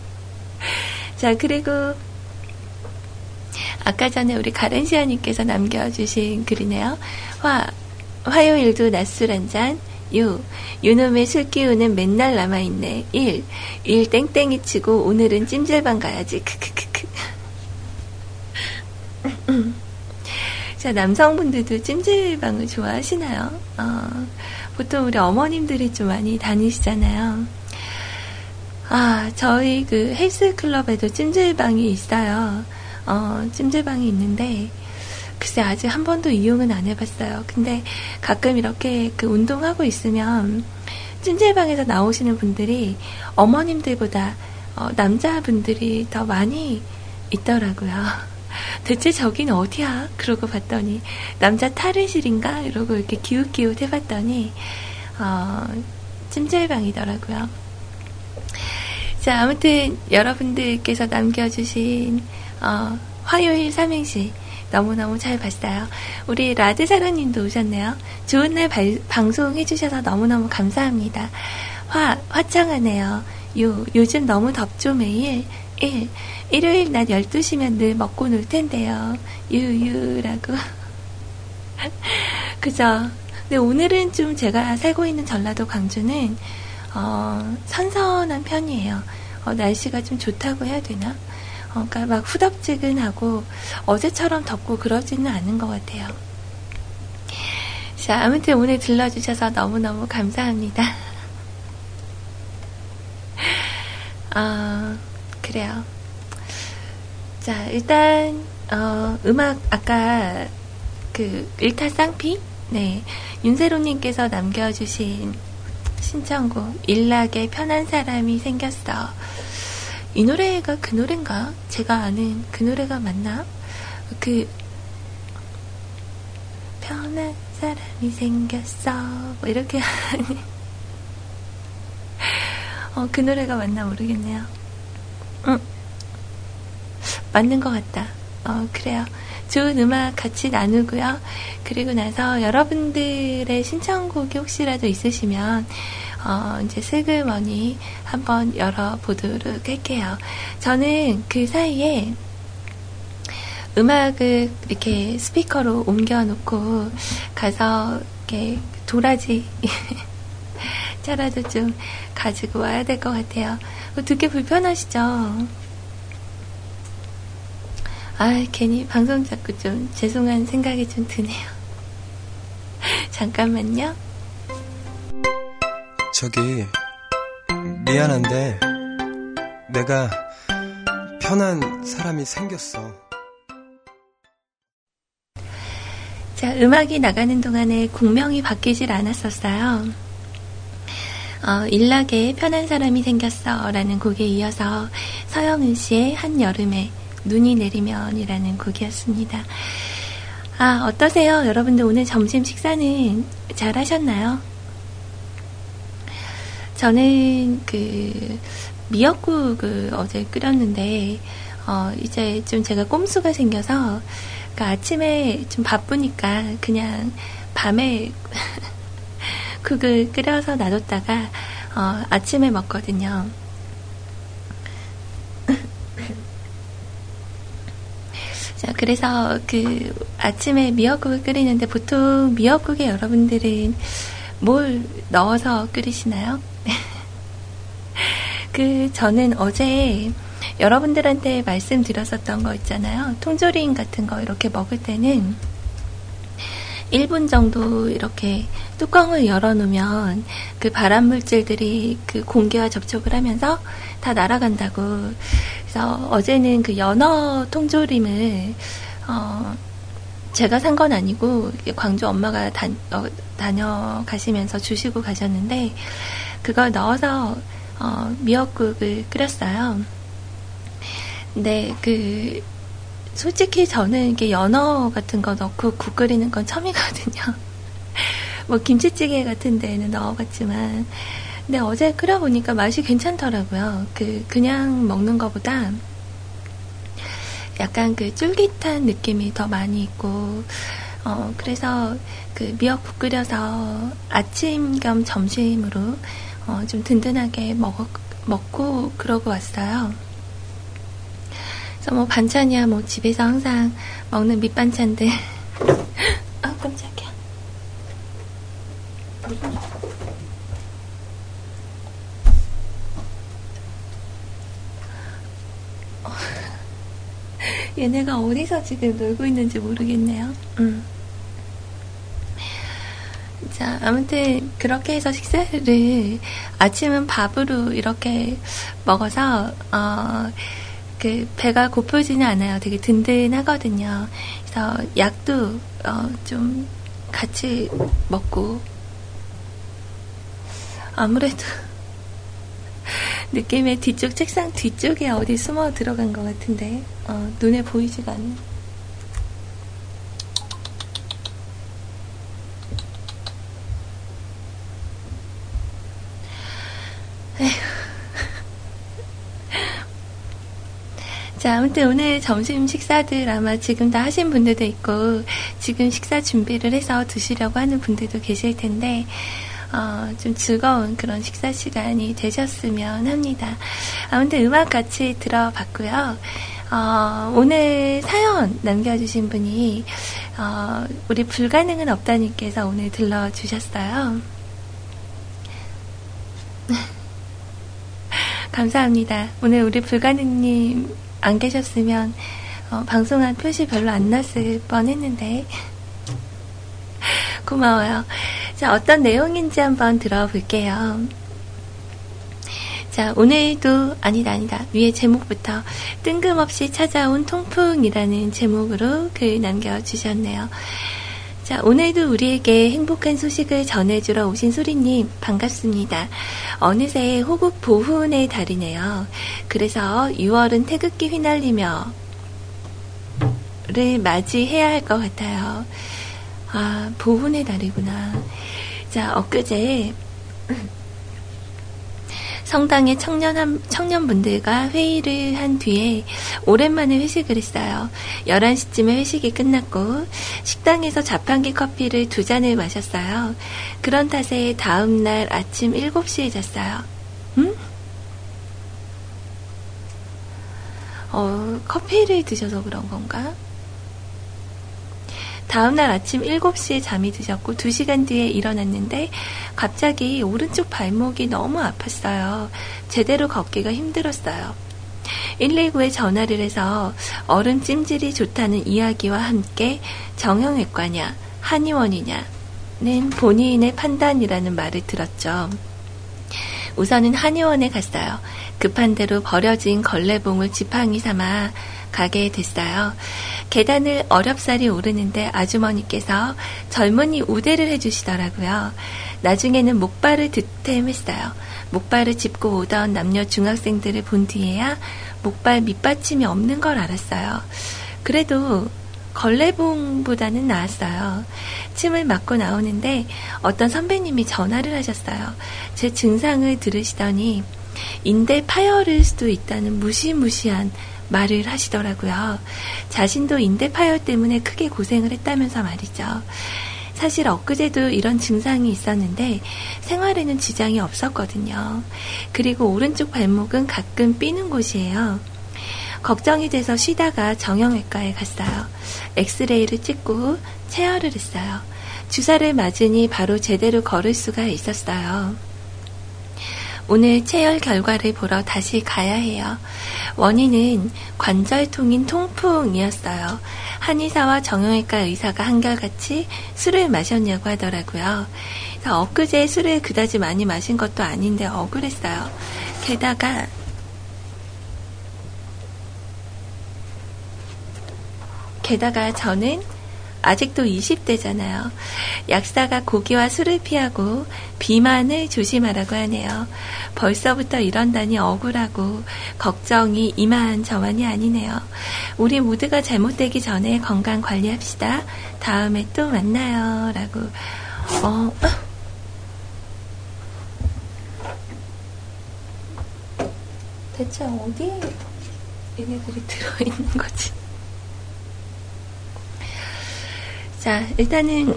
Speaker 1: 자 그리고 아까 전에 우리 가렌시아님께서 남겨주신 글이네요. 화 화요일도 낮술 한 잔. 유, 요놈의 술기운은 맨날 남아있네. 1. 일 땡땡이 치고 오늘은 찜질방 가야지. 크크크크. 자, 남성분들도 찜질방을 좋아하시나요? 어, 보통 우리 어머님들이 좀 많이 다니시잖아요. 아, 저희 그 헬스클럽에도 찜질방이 있어요. 어, 찜질방이 있는데, 글쎄 아직 한 번도 이용은 안 해봤어요. 근데 가끔 이렇게 그 운동하고 있으면 찜질방에서 나오시는 분들이 어머님들보다 어, 남자분들이 더 많이 있더라고요. 대체 저긴 어디야? 그러고 봤더니 남자 탈의실인가? 이러고 이렇게 기웃기웃 해봤더니 어, 찜질방이더라고요. 자 아무튼 여러분들께서 남겨주신 어, 화요일 삼행시 너무너무 잘 봤어요. 우리 라드사랑님도 오셨네요. 좋은 날 발, 방송해주셔서 너무너무 감사합니다. 화, 화창하네요. 요, 요즘 너무 덥죠, 매일? 1. 일요일 낮 12시면 늘 먹고 놀 텐데요. 유유라고. 그죠? 근데 오늘은 좀 제가 살고 있는 전라도 광주는, 어, 선선한 편이에요. 어, 날씨가 좀 좋다고 해야 되나? 어, 그러니까 막 후덥지근하고 어제처럼 덥고 그러지는 않은 것 같아요. 자, 아무튼 오늘 들러주셔서 너무너무 감사합니다. 어, 그래요. 자, 일단, 어, 음악, 아까 그, 일타 쌍피? 네. 윤세로님께서 남겨주신 신청곡, 일락의 편한 사람이 생겼어. 이 노래가 그 노래인가? 제가 아는 그 노래가 맞나? 그 편한 사람이 생겼어 뭐 이렇게 하니 어, 그 노래가 맞나 모르겠네요. 응. 맞는 것 같다. 어, 그래요. 좋은 음악 같이 나누고요. 그리고 나서 여러분들의 신청곡이 혹시라도 있으시면 어, 이제 슬을 머니 한번 열어보도록 할게요. 저는 그 사이에 음악을 이렇게 스피커로 옮겨놓고 가서 이렇게 도라지 자라도 좀 가지고 와야 될 것 같아요. 어, 듣기 불편하시죠? 아, 괜히 방송 자꾸 좀 죄송한 생각이 좀 드네요. 잠깐만요.
Speaker 2: 저기, 미안한데, 내가 편한 사람이 생겼어.
Speaker 1: 자, 음악이 나가는 동안에 국명이 바뀌질 않았었어요. 어, 일락에 편한 사람이 생겼어 라는 곡에 이어서 서영은 씨의 한여름에 눈이 내리면 이라는 곡이었습니다. 아, 어떠세요? 여러분들 오늘 점심 식사는 잘 하셨나요? 저는 그 미역국을 그 어제 끓였는데 어 이제 좀 제가 꼼수가 생겨서 그러니까 아침에 좀 바쁘니까 그냥 밤에 국을 끓여서 놔뒀다가 어 아침에 먹거든요. 그래서 그 아침에 미역국을 끓이는데 보통 미역국에 여러분들은 뭘 넣어서 끓이시나요? 그, 저는 어제 여러분들한테 말씀드렸었던 거 있잖아요. 통조림 같은 거 이렇게 먹을 때는 1분 정도 이렇게 뚜껑을 열어놓으면 그 발암 물질들이 그 공기와 접촉을 하면서 다 날아간다고. 그래서 어제는 그 연어 통조림을, 어, 제가 산 건 아니고 광주 엄마가 다, 어, 다녀가시면서 주시고 가셨는데 그걸 넣어서 어, 미역국을 끓였어요. 근데 그 솔직히 저는 이게 연어 같은 거 넣고 국 끓이는 건 처음이거든요. 뭐 김치찌개 같은 데는 넣어봤지만 근데 어제 끓여보니까 맛이 괜찮더라고요. 그 그냥 먹는 거보다 약간 그 쫄깃한 느낌이 더 많이 있고, 어, 그래서 그 미역국 끓여서 아침 겸 점심으로 어, 좀 든든하게 먹 먹고 그러고 왔어요. 그래서 뭐 반찬이야 뭐 집에서 항상 먹는 밑반찬들. 아, 깜짝이야. 얘네가 어디서 지금 놀고 있는지 모르겠네요. 음. 자, 아무튼 그렇게 해서 식사를 아침은 밥으로 이렇게 먹어서 어, 그 배가 고프지는 않아요. 되게 든든하거든요. 그래서 약도 어, 좀 같이 먹고 아무래도 느낌의 뒤쪽 책상 뒤쪽에 어디 숨어 들어간 것 같은데 어, 눈에 보이지가 않네. 자, 아무튼 오늘 점심 식사들 아마 지금 다 하신 분들도 있고, 지금 식사 준비를 해서 드시려고 하는 분들도 계실 텐데, 어, 좀 즐거운 그런 식사 시간이 되셨으면 합니다. 아무튼 음악 같이 들어봤고요. 어, 오늘 사연 남겨주신 분이 어, 우리 불가능은 없다님께서 오늘 들러주셨어요. 감사합니다. 오늘 우리 불가능님 안 계셨으면 어, 방송한 표시 별로 안 났을 뻔했는데 고마워요. 자, 어떤 내용인지 한번 들어볼게요. 자, 오늘도 아니다 아니다. 위에 제목부터 뜬금없이 찾아온 통풍이라는 제목으로 글 남겨 주셨네요. 자, 오늘도 우리에게 행복한 소식을 전해주러 오신 소리님, 반갑습니다. 어느새 호국 보훈의 달이네요. 그래서 6월은 태극기 휘날리며, 를 맞이해야 할 것 같아요. 아, 보훈의 달이구나. 자, 엊그제 성당의 청년 한, 청년분들과 회의를 한 뒤에 오랜만에 회식을 했어요. 11시쯤에 회식이 끝났고 식당에서 자판기 커피를 두 잔을 마셨어요. 그런 탓에 다음날 아침 7시에 잤어요. 음? 어, 커피를 드셔서 그런 건가? 다음날 아침 7시에 잠이 드셨고 2시간 뒤에 일어났는데 갑자기 오른쪽 발목이 너무 아팠어요. 제대로 걷기가 힘들었어요. 119에 전화를 해서 얼음 찜질이 좋다는 이야기와 함께 정형외과냐, 한의원이냐는 본인의 판단이라는 말을 들었죠. 우선은 한의원에 갔어요. 급한 대로 버려진 걸레봉을 지팡이 삼아 가게 됐어요. 계단을 어렵사리 오르는데 아주머니께서 젊은이 우대를 해주시더라고요. 나중에는 목발을 득템했어요. 목발을 짚고 오던 남녀 중학생들을 본 뒤에야 목발 밑받침이 없는 걸 알았어요. 그래도 걸레봉보다는 나았어요. 침을 맞고 나오는데 어떤 선배님이 전화를 하셨어요. 제 증상을 들으시더니 인대 파열일 수도 있다는 무시무시한 말을 하시더라고요. 자신도 인대 파열 때문에 크게 고생을 했다면서 말이죠. 사실 엊그제도 이런 증상이 있었는데 생활에는 지장이 없었거든요. 그리고 오른쪽 발목은 가끔 삐는 곳이에요. 걱정이 돼서 쉬다가 정형외과에 갔어요. 엑스레이를 찍고 체어를 했어요. 주사를 맞으니 바로 제대로 걸을 수가 있었어요. 오늘 체열 결과를 보러 다시 가야 해요. 원인은 관절통인 통풍이었어요. 한의사와 정형외과 의사가 한결같이 술을 마셨냐고 하더라고요. 엊그제 술을 그다지 많이 마신 것도 아닌데 억울했어요. 게다가 게다가 저는 아직도 20대잖아요. 약사가 고기와 술을 피하고 비만을 조심하라고 하네요. 벌써부터 이런다니 억울하고 걱정이 이만저만이 아니네요. 우리 모두가 잘못되기 전에 건강 관리합시다. 다음에 또 만나요. 라고. 어. 어? 대체 어디에 얘네들이 들어있는 거지? 자, 일단은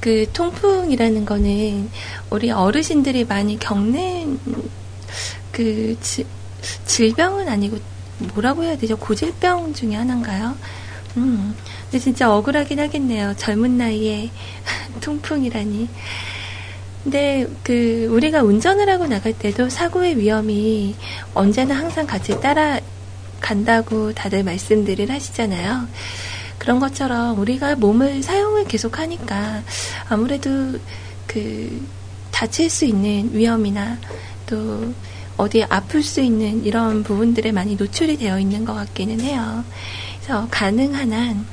Speaker 1: 그 통풍이라는 거는 우리 어르신들이 많이 겪는 그 지, 질병은 아니고 뭐라고 해야 되죠? 고질병 중에 하나인가요? 음, 근데 진짜 억울하긴 하겠네요. 젊은 나이에 통풍이라니. 근데 그 우리가 운전을 하고 나갈 때도 사고의 위험이 언제나 항상 같이 따라 간다고 다들 말씀들을 하시잖아요. 그런 것처럼 우리가 몸을 사용을 계속 하니까 아무래도 그 다칠 수 있는 위험이나 또 어디에 아플 수 있는 이런 부분들에 많이 노출이 되어 있는 것 같기는 해요. 그래서 가능한 한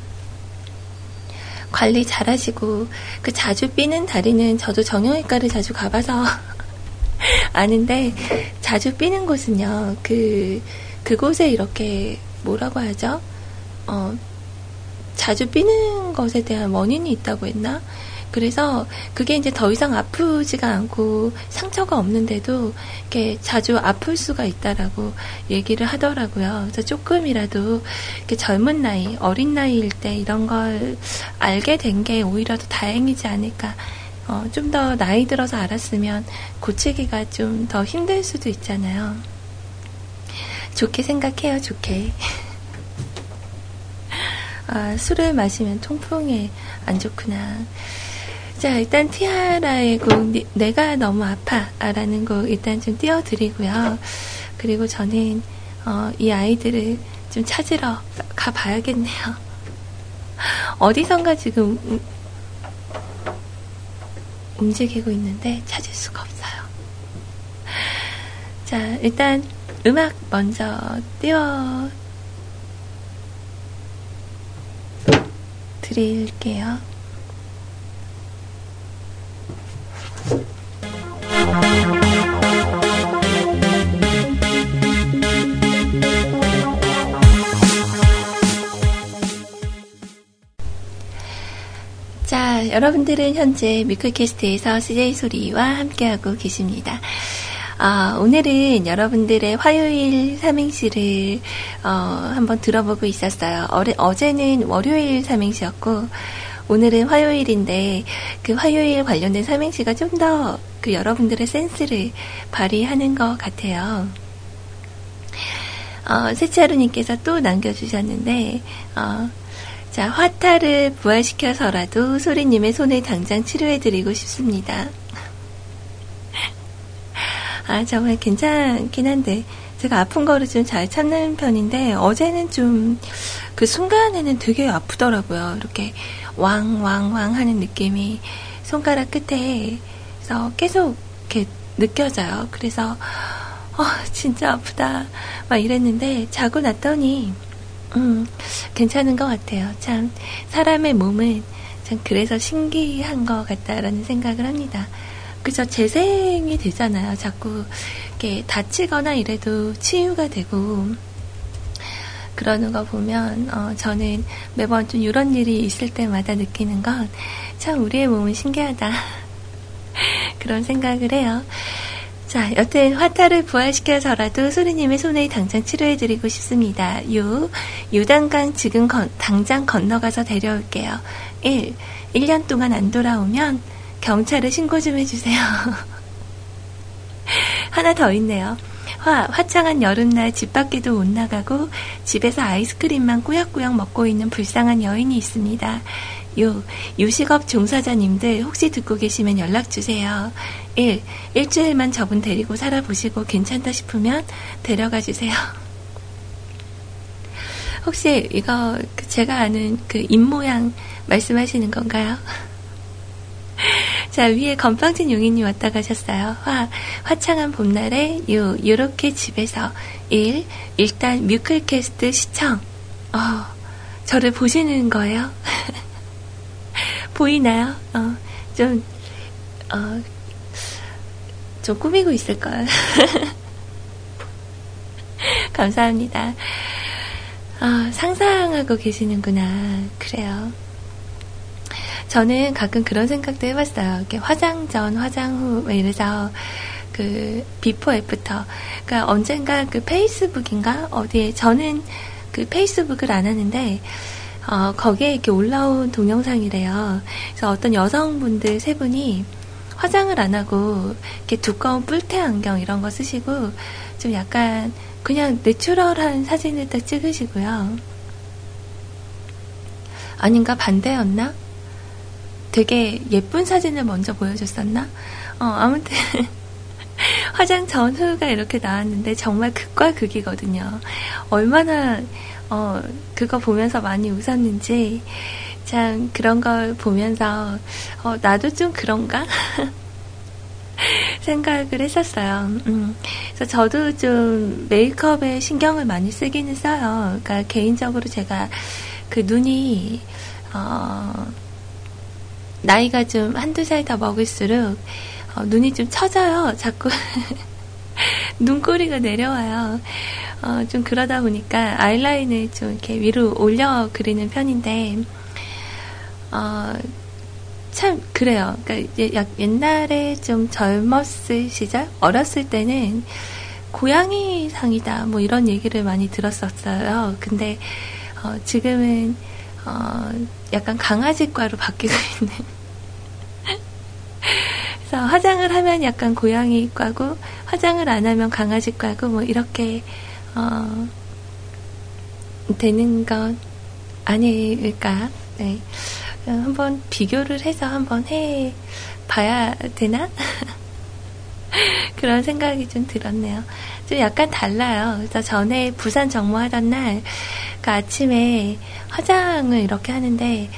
Speaker 1: 관리 잘 하시고 그 자주 삐는 다리는 저도 정형외과를 자주 가봐서 아는데 자주 삐는 곳은요. 그 그곳에 이렇게 뭐라고 하죠? 어, 자주 삐는 것에 대한 원인이 있다고 했나? 그래서 그게 이제 더 이상 아프지가 않고 상처가 없는데도 이렇게 자주 아플 수가 있다라고 얘기를 하더라고요. 그래서 조금이라도 이렇게 젊은 나이, 어린 나이일 때 이런 걸 알게 된 게 오히려 더 다행이지 않을까. 어, 좀 더 나이 들어서 알았으면 고치기가 좀 더 힘들 수도 있잖아요. 좋게 생각해요, 좋게. 아, 술을 마시면 통풍에 안 좋구나. 자, 일단 티아라의 곡, 네, 내가 너무 아파. 아, 라는 곡 일단 좀 띄워드리고요. 그리고 저는, 어, 이 아이들을 좀 찾으러 가봐야겠네요. 어디선가 지금 음, 음, 움직이고 있는데 찾을 수가 없어요. 자, 일단 음악 먼저 띄워 드릴게요. 자, 여러분들은 현재 미클캐스트에서 CJ 소리와 함께하고 계십니다. 아, 오늘은 여러분들의 화요일 삼행시를 어, 한번 들어보고 있었어요. 어레, 어제는 월요일 삼행시였고 오늘은 화요일인데 그 화요일 관련된 삼행시가 좀 더 그 여러분들의 센스를 발휘하는 것 같아요. 어, 세차루님께서 또 남겨주셨는데 어, 자 화타를 부활시켜서라도 소리님의 손을 당장 치료해드리고 싶습니다. 아, 정말 괜찮긴 한데, 제가 아픈 거를 좀 잘 참는 편인데, 어제는 좀, 그 순간에는 되게 아프더라고요. 이렇게 왕왕왕 하는 느낌이 손가락 끝에서 계속 이렇게 느껴져요. 그래서, 어, 진짜 아프다. 막 이랬는데, 자고 났더니, 음, 괜찮은 것 같아요. 참, 사람의 몸은 참 그래서 신기한 것 같다라는 생각을 합니다. 그래서 재생이 되잖아요. 자꾸 이렇게 다치거나 이래도 치유가 되고 그러는 거 보면 어, 저는 매번 좀 이런 일이 있을 때마다 느끼는 건 참 우리의 몸은 신기하다 그런 생각을 해요. 자, 여튼 화타를 부활시켜서라도 소리님의 손에 당장 치료해드리고 싶습니다. 유, 유단강 지금 건, 당장 건너가서 데려올게요. 1. 1년 동안 안 돌아오면 경찰에 신고 좀 해주세요. 하나 더 있네요. 화, 화창한 여름날 집 밖에도 못 나가고 집에서 아이스크림만 꾸역꾸역 먹고 있는 불쌍한 여인이 있습니다. 요, 요식업 종사자님들 혹시 듣고 계시면 연락주세요. 1. 일주일만 저분 데리고 살아보시고 괜찮다 싶으면 데려가 주세요. 혹시 이거 그 제가 아는 그 입모양 말씀하시는 건가요? 자, 위에 건빵진 용인님 왔다 가셨어요. 화, 화창한 봄날에 유, 요렇게 집에서 일, 일단 뮤클캐스트 시청. 어, 저를 보시는 거예요? 보이나요? 어, 좀, 어, 좀 꾸미고 있을걸. 감사합니다. 아, 상상하고 계시는구나. 그래요. 저는 가끔 그런 생각도 해봤어요. 이렇게 화장 전, 화장 후, 막 뭐 이래서 그 비포 애프터. 그니까 언젠가 그 페이스북인가 어디에 저는 그 페이스북을 안 하는데 어, 거기에 이렇게 올라온 동영상이래요. 그래서 어떤 여성분들 세 분이 화장을 안 하고 이렇게 두꺼운 뿔테 안경 이런 거 쓰시고 좀 약간 그냥 내추럴한 사진을 딱 찍으시고요. 아닌가 반대였나? 되게 예쁜 사진을 먼저 보여줬었나? 어, 아무튼. 화장 전후가 이렇게 나왔는데 정말 극과 극이거든요. 얼마나 어, 그거 보면서 많이 웃었는지 참 그런 걸 보면서 어, 나도 좀 그런가 생각을 했었어요. 음, 그래서 저도 좀 메이크업에 신경을 많이 쓰기는 써요. 그러니까 개인적으로 제가 그 눈이 어, 나이가 좀 한두 살 더 먹을수록 어, 눈이 좀 처져요. 자꾸 눈꼬리가 내려와요. 어, 좀 그러다 보니까 아이라인을 좀 이렇게 위로 올려 그리는 편인데 어, 참 그래요. 그러니까 옛날에 좀 젊었을 시절, 어렸을 때는 고양이 상이다 뭐 이런 얘기를 많이 들었었어요. 근데 어, 지금은 어, 약간 강아지과로 바뀌고 있는. 그래서 화장을 하면 약간 고양이과고, 화장을 안 하면 강아지과고, 뭐 이렇게, 어, 되는 것 아닐까. 네. 한번 비교를 해서 한번 해 봐야 되나? 그런 생각이 좀 들었네요. 좀 약간 달라요. 그래서 전에 부산 정모하던 날, 그 아침에 화장을 이렇게 하는데,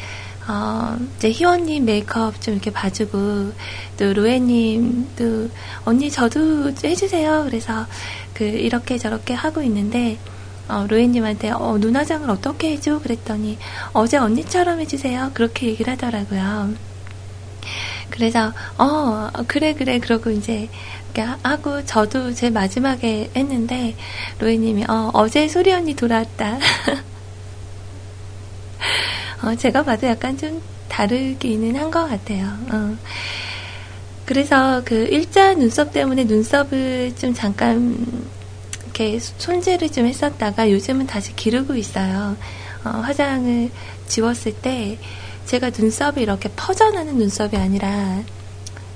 Speaker 1: 어, 이제 희원님 메이크업 좀 이렇게 봐주고, 또 로에님도, 언니 저도 해주세요. 그래서, 그, 이렇게 저렇게 하고 있는데, 어, 로에님한테, 어, 눈화장을 어떻게 해줘? 그랬더니, 어제 언니처럼 해주세요. 그렇게 얘기를 하더라고요. 그래서 어 그래 그래 그러고 이제 하고 저도 제 마지막에 했는데 로이님이 어, 어제 소리 언니 돌아왔다. 어, 제가 봐도 약간 좀 다르기는 한 것 같아요. 어. 그래서 그 일자 눈썹 때문에 눈썹을 좀 잠깐 이렇게 손질을 좀 했었다가 요즘은 다시 기르고 있어요. 어, 화장을 지웠을 때 제가 눈썹이 이렇게 퍼져나는 눈썹이 아니라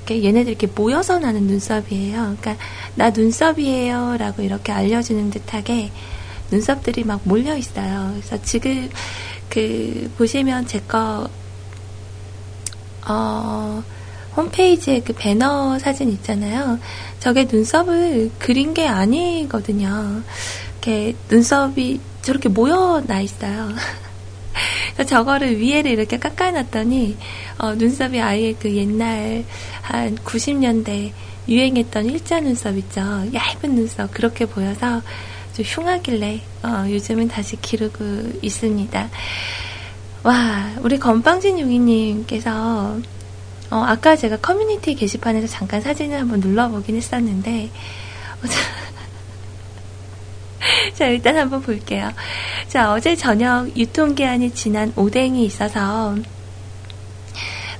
Speaker 1: 얘네들 이렇게 모여서 나는 눈썹이에요. 그러니까 나 눈썹이에요라고 이렇게 알려주는 듯하게 눈썹들이 막 몰려 있어요. 그래서 지금 그 보시면 제 거 어, 홈페이지에 그 배너 사진 있잖아요. 저게 눈썹을 그린 게 아니거든요. 이렇게 눈썹이 저렇게 모여 나 있어요. 저거를 위에를 이렇게 깎아놨더니 어, 눈썹이 아예 그 옛날 한 90년대 유행했던 일자 눈썹 있죠. 얇은 눈썹 그렇게 보여서 좀 흉하길래 어, 요즘은 다시 기르고 있습니다. 와 우리 건방진 용이님께서 어, 아까 제가 커뮤니티 게시판에서 잠깐 사진을 한번 눌러보긴 했었는데 자, 일단 한번 볼게요. 자, 어제 저녁 유통기한이 지난 오뎅이 있어서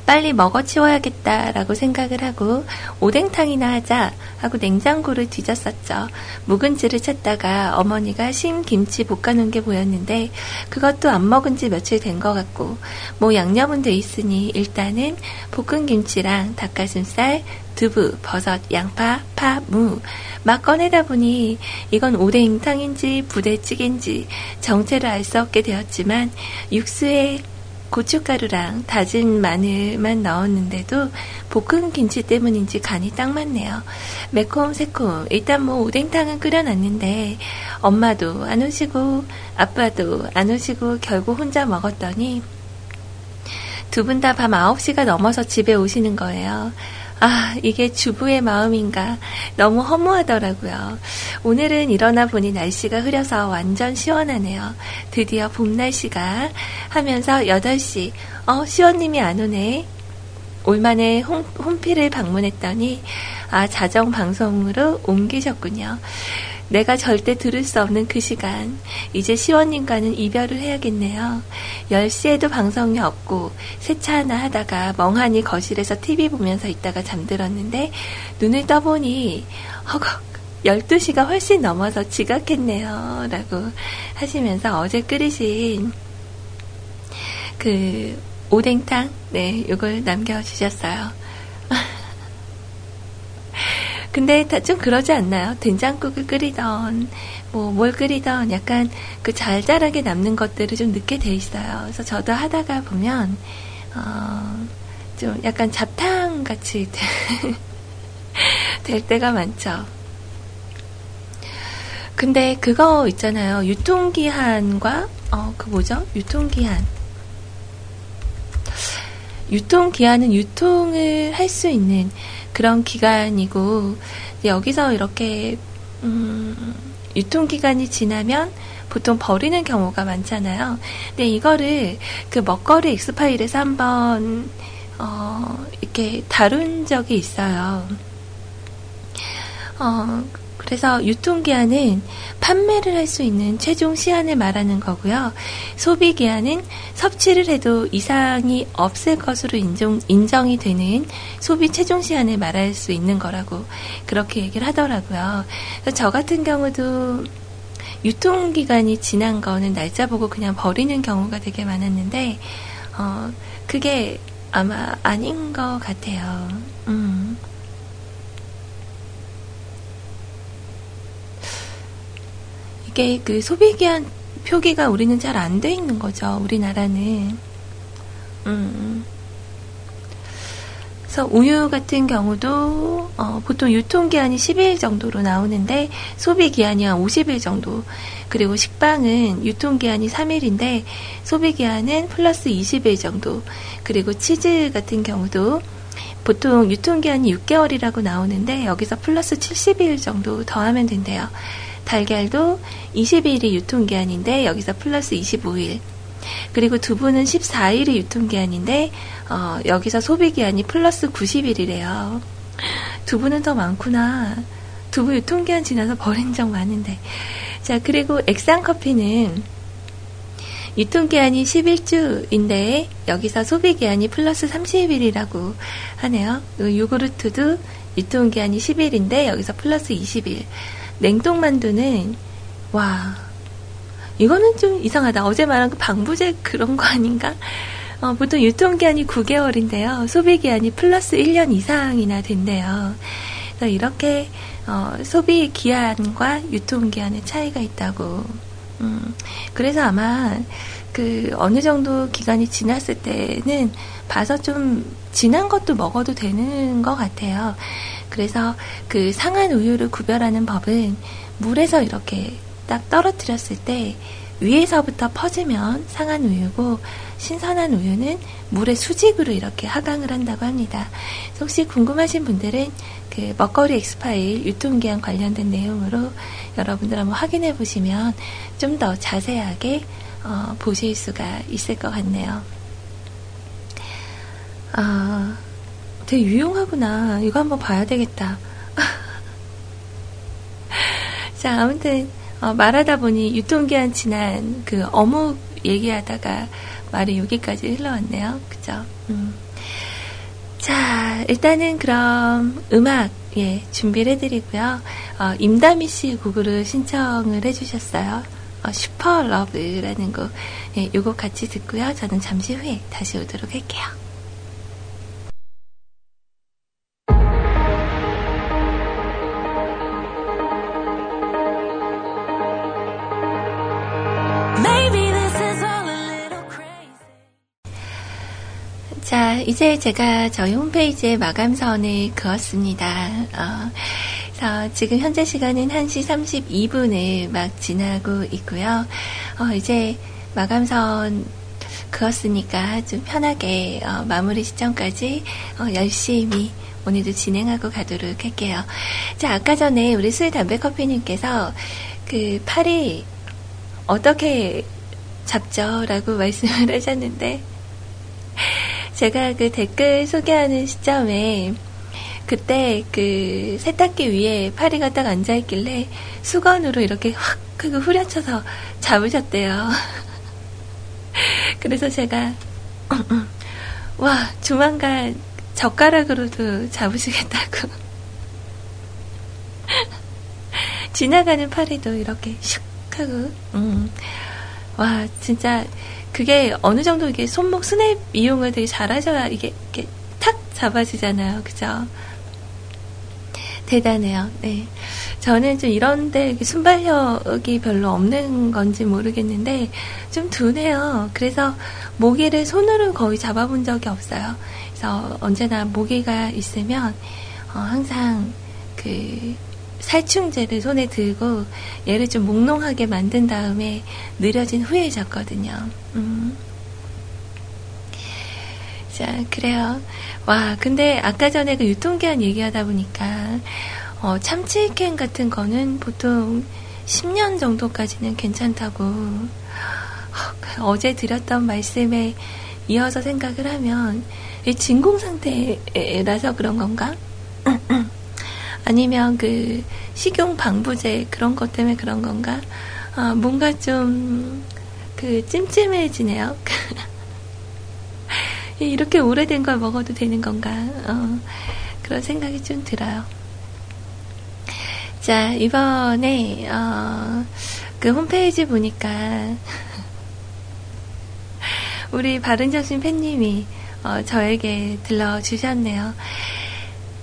Speaker 1: 빨리 먹어치워야겠다라고 생각을 하고 오뎅탕이나 하자 하고 냉장고를 뒤졌었죠. 묵은지를 찾다가 어머니가 심 김치 볶아놓은 게 보였는데 그것도 안 먹은 지 며칠 된 것 같고 뭐 양념은 돼 있으니 일단은 볶은 김치랑 닭가슴살, 두부, 버섯, 양파, 파, 무. 막 꺼내다 보니 이건 오뎅탕인지 부대찌개인지 정체를 알 수 없게 되었지만 육수에 고춧가루랑 다진 마늘만 넣었는데도 볶은 김치 때문인지 간이 딱 맞네요. 매콤 새콤 일단 뭐우뎅탕은 끓여놨는데 엄마도 안 오시고 아빠도 안 오시고 결국 혼자 먹었더니 두 분 다 밤 9시가 넘어서 집에 오시는 거예요. 아, 이게 주부의 마음인가. 너무 허무하더라고요. 오늘은 일어나 보니 날씨가 흐려서 완전 시원하네요. 드디어 봄 날씨가 하면서 8시. 어, 시원님이 안 오네. 올만에 홈, 홈피를 방문했더니, 아, 자정 방송으로 옮기셨군요. 내가 절대 들을 수 없는 그 시간. 이제 시원님과는 이별을 해야겠네요. 10시에도 방송이 없고 세차 하나 하다가 멍하니 거실에서 TV 보면서 있다가 잠들었는데 눈을 떠보니 허걱 12시가 훨씬 넘어서 지각했네요. 라고 하시면서 어제 끓이신 그 오뎅탕 네, 이걸 남겨 주셨어요. 근데 좀 그러지 않나요? 된장국을 끓이던 뭐 뭘 끓이던 약간 그 잘잘하게 남는 것들을 좀 늦게 돼 있어요. 그래서 저도 하다가 보면 어, 좀 약간 잡탕 같이 될 때가 많죠. 근데 그거 있잖아요. 유통기한과 어 그 뭐죠? 유통기한. 유통기한은 유통을 할 수 있는 그런 기간이고 여기서 이렇게 음, 유통 기간이 지나면 보통 버리는 경우가 많잖아요. 근데 이거를 그 먹거리 익스파일에서 한번 어, 이렇게 다룬 적이 있어요. 어, 그래서 유통기한은 판매를 할 수 있는 최종 시한을 말하는 거고요. 소비기한은 섭취를 해도 이상이 없을 것으로 인정, 인정이 되는 소비 최종 시한을 말할 수 있는 거라고 그렇게 얘기를 하더라고요. 저 같은 경우도 유통기간이 지난 거는 날짜 보고 그냥 버리는 경우가 되게 많았는데, 어, 그게 아마 아닌 것 같아요. 음. 이게 그 소비 기한 표기가 우리는 잘 안 돼 있는 거죠. 우리나라는. 음, 음. 그래서 우유 같은 경우도 어, 보통 유통기한이 10일 정도로 나오는데 소비기한이 한 50일 정도 그리고 식빵은 유통기한이 3일인데 소비기한은 플러스 20일 정도 그리고 치즈 같은 경우도 보통 유통기한이 6개월이라고 나오는데 여기서 플러스 70일 정도 더하면 된대요. 달걀도 20일이 유통기한인데 여기서 플러스 25일. 그리고 두부는 14일이 유통기한인데 어, 여기서 소비기한이 플러스 90일이래요. 두부는 더 많구나. 두부 유통기한 지나서 버린 적 많은데. 자, 그리고 액상 커피는 유통기한이 11주인데 여기서 소비기한이 플러스 30일이라고 하네요. 요구르트도 유통기한이 10일인데 여기서 플러스 20일. 냉동만두는 와 이거는 좀 이상하다. 어제 말한 그 방부제 그런 거 아닌가? 어, 보통 유통기한이 9개월인데요. 소비기한이 플러스 1년 이상이나 된대요. 그래서 이렇게 어, 소비기한과 유통기한의 차이가 있다고. 음, 그래서 아마 그 어느 정도 기간이 지났을 때는 봐서 좀 지난 것도 먹어도 되는 것 같아요. 그래서 그 상한 우유를 구별하는 법은 물에서 이렇게 딱 떨어뜨렸을 때 위에서부터 퍼지면 상한 우유고 신선한 우유는 물의 수직으로 이렇게 하강을 한다고 합니다. 혹시 궁금하신 분들은 그 먹거리 엑스파일 유통기한 관련된 내용으로 여러분들 한번 확인해 보시면 좀 더 자세하게 어, 보실 수가 있을 것 같네요. 어, 되게 유용하구나. 이거 한번 봐야 되겠다. 자, 아무튼 어, 말하다 보니 유통기한 지난 그 어묵 얘기하다가 말이 여기까지 흘러왔네요. 그죠? 음. 자, 일단은 그럼 음악 예, 준비를 해드리고요. 어, 임다미 씨 곡으로 신청을 해주셨어요. 어, 슈퍼 러브라는 곡. 예, 요곡 같이 듣고요. 저는 잠시 후에 다시 오도록 할게요. 이제 제가 저희 홈페이지에 마감선을 그었습니다. 어, 그래서 지금 현재 시간은 1시 32분을 막 지나고 있고요. 어, 이제 마감선 그었으니까 좀 편하게 어, 마무리 시점까지 어, 열심히 오늘도 진행하고 가도록 할게요. 자, 아까 전에 우리 술 담배 커피님께서 그 팔이 어떻게 잡죠? 라고 말씀을 하셨는데, 제가 그 댓글 소개하는 시점에 그때 그 세탁기 위에 파리가 딱 앉아있길래 수건으로 이렇게 확 하고 후려쳐서 잡으셨대요. 그래서 제가 와 조만간 젓가락으로도 잡으시겠다고 지나가는 파리도 이렇게 슉 하고 음. 와 진짜 그게 어느 정도 이게 손목 스냅 이용을 되게 잘하셔야 이게 이렇게 탁 잡아지잖아요. 그죠? 대단해요. 네. 저는 좀 이런데 순발력이 별로 없는 건지 모르겠는데 좀 둔해요. 그래서 모기를 손으로 거의 잡아본 적이 없어요. 그래서 언제나 모기가 있으면 어, 항상 그 살충제를 손에 들고 얘를 좀 몽롱하게 만든 다음에 느려진 후에 잤거든요. 음. 자, 그래요. 와, 근데 아까 전에 그 유통기한 얘기하다 보니까 어, 참치캔 같은 거는 보통 10년 정도까지는 괜찮다고 어제 드렸던 말씀에 이어서 생각을 하면 진공 상태라서 그런 건가? 아니면 그 식용 방부제 그런 것 때문에 그런 건가? 아, 뭔가 좀 그 찜찜해지네요. 이렇게 오래된 걸 먹어도 되는 건가? 어, 그런 생각이 좀 들어요. 자, 이번에, 어, 그 홈페이지 보니까, 우리 바른정신 팬님이, 어, 저에게 들러주셨네요.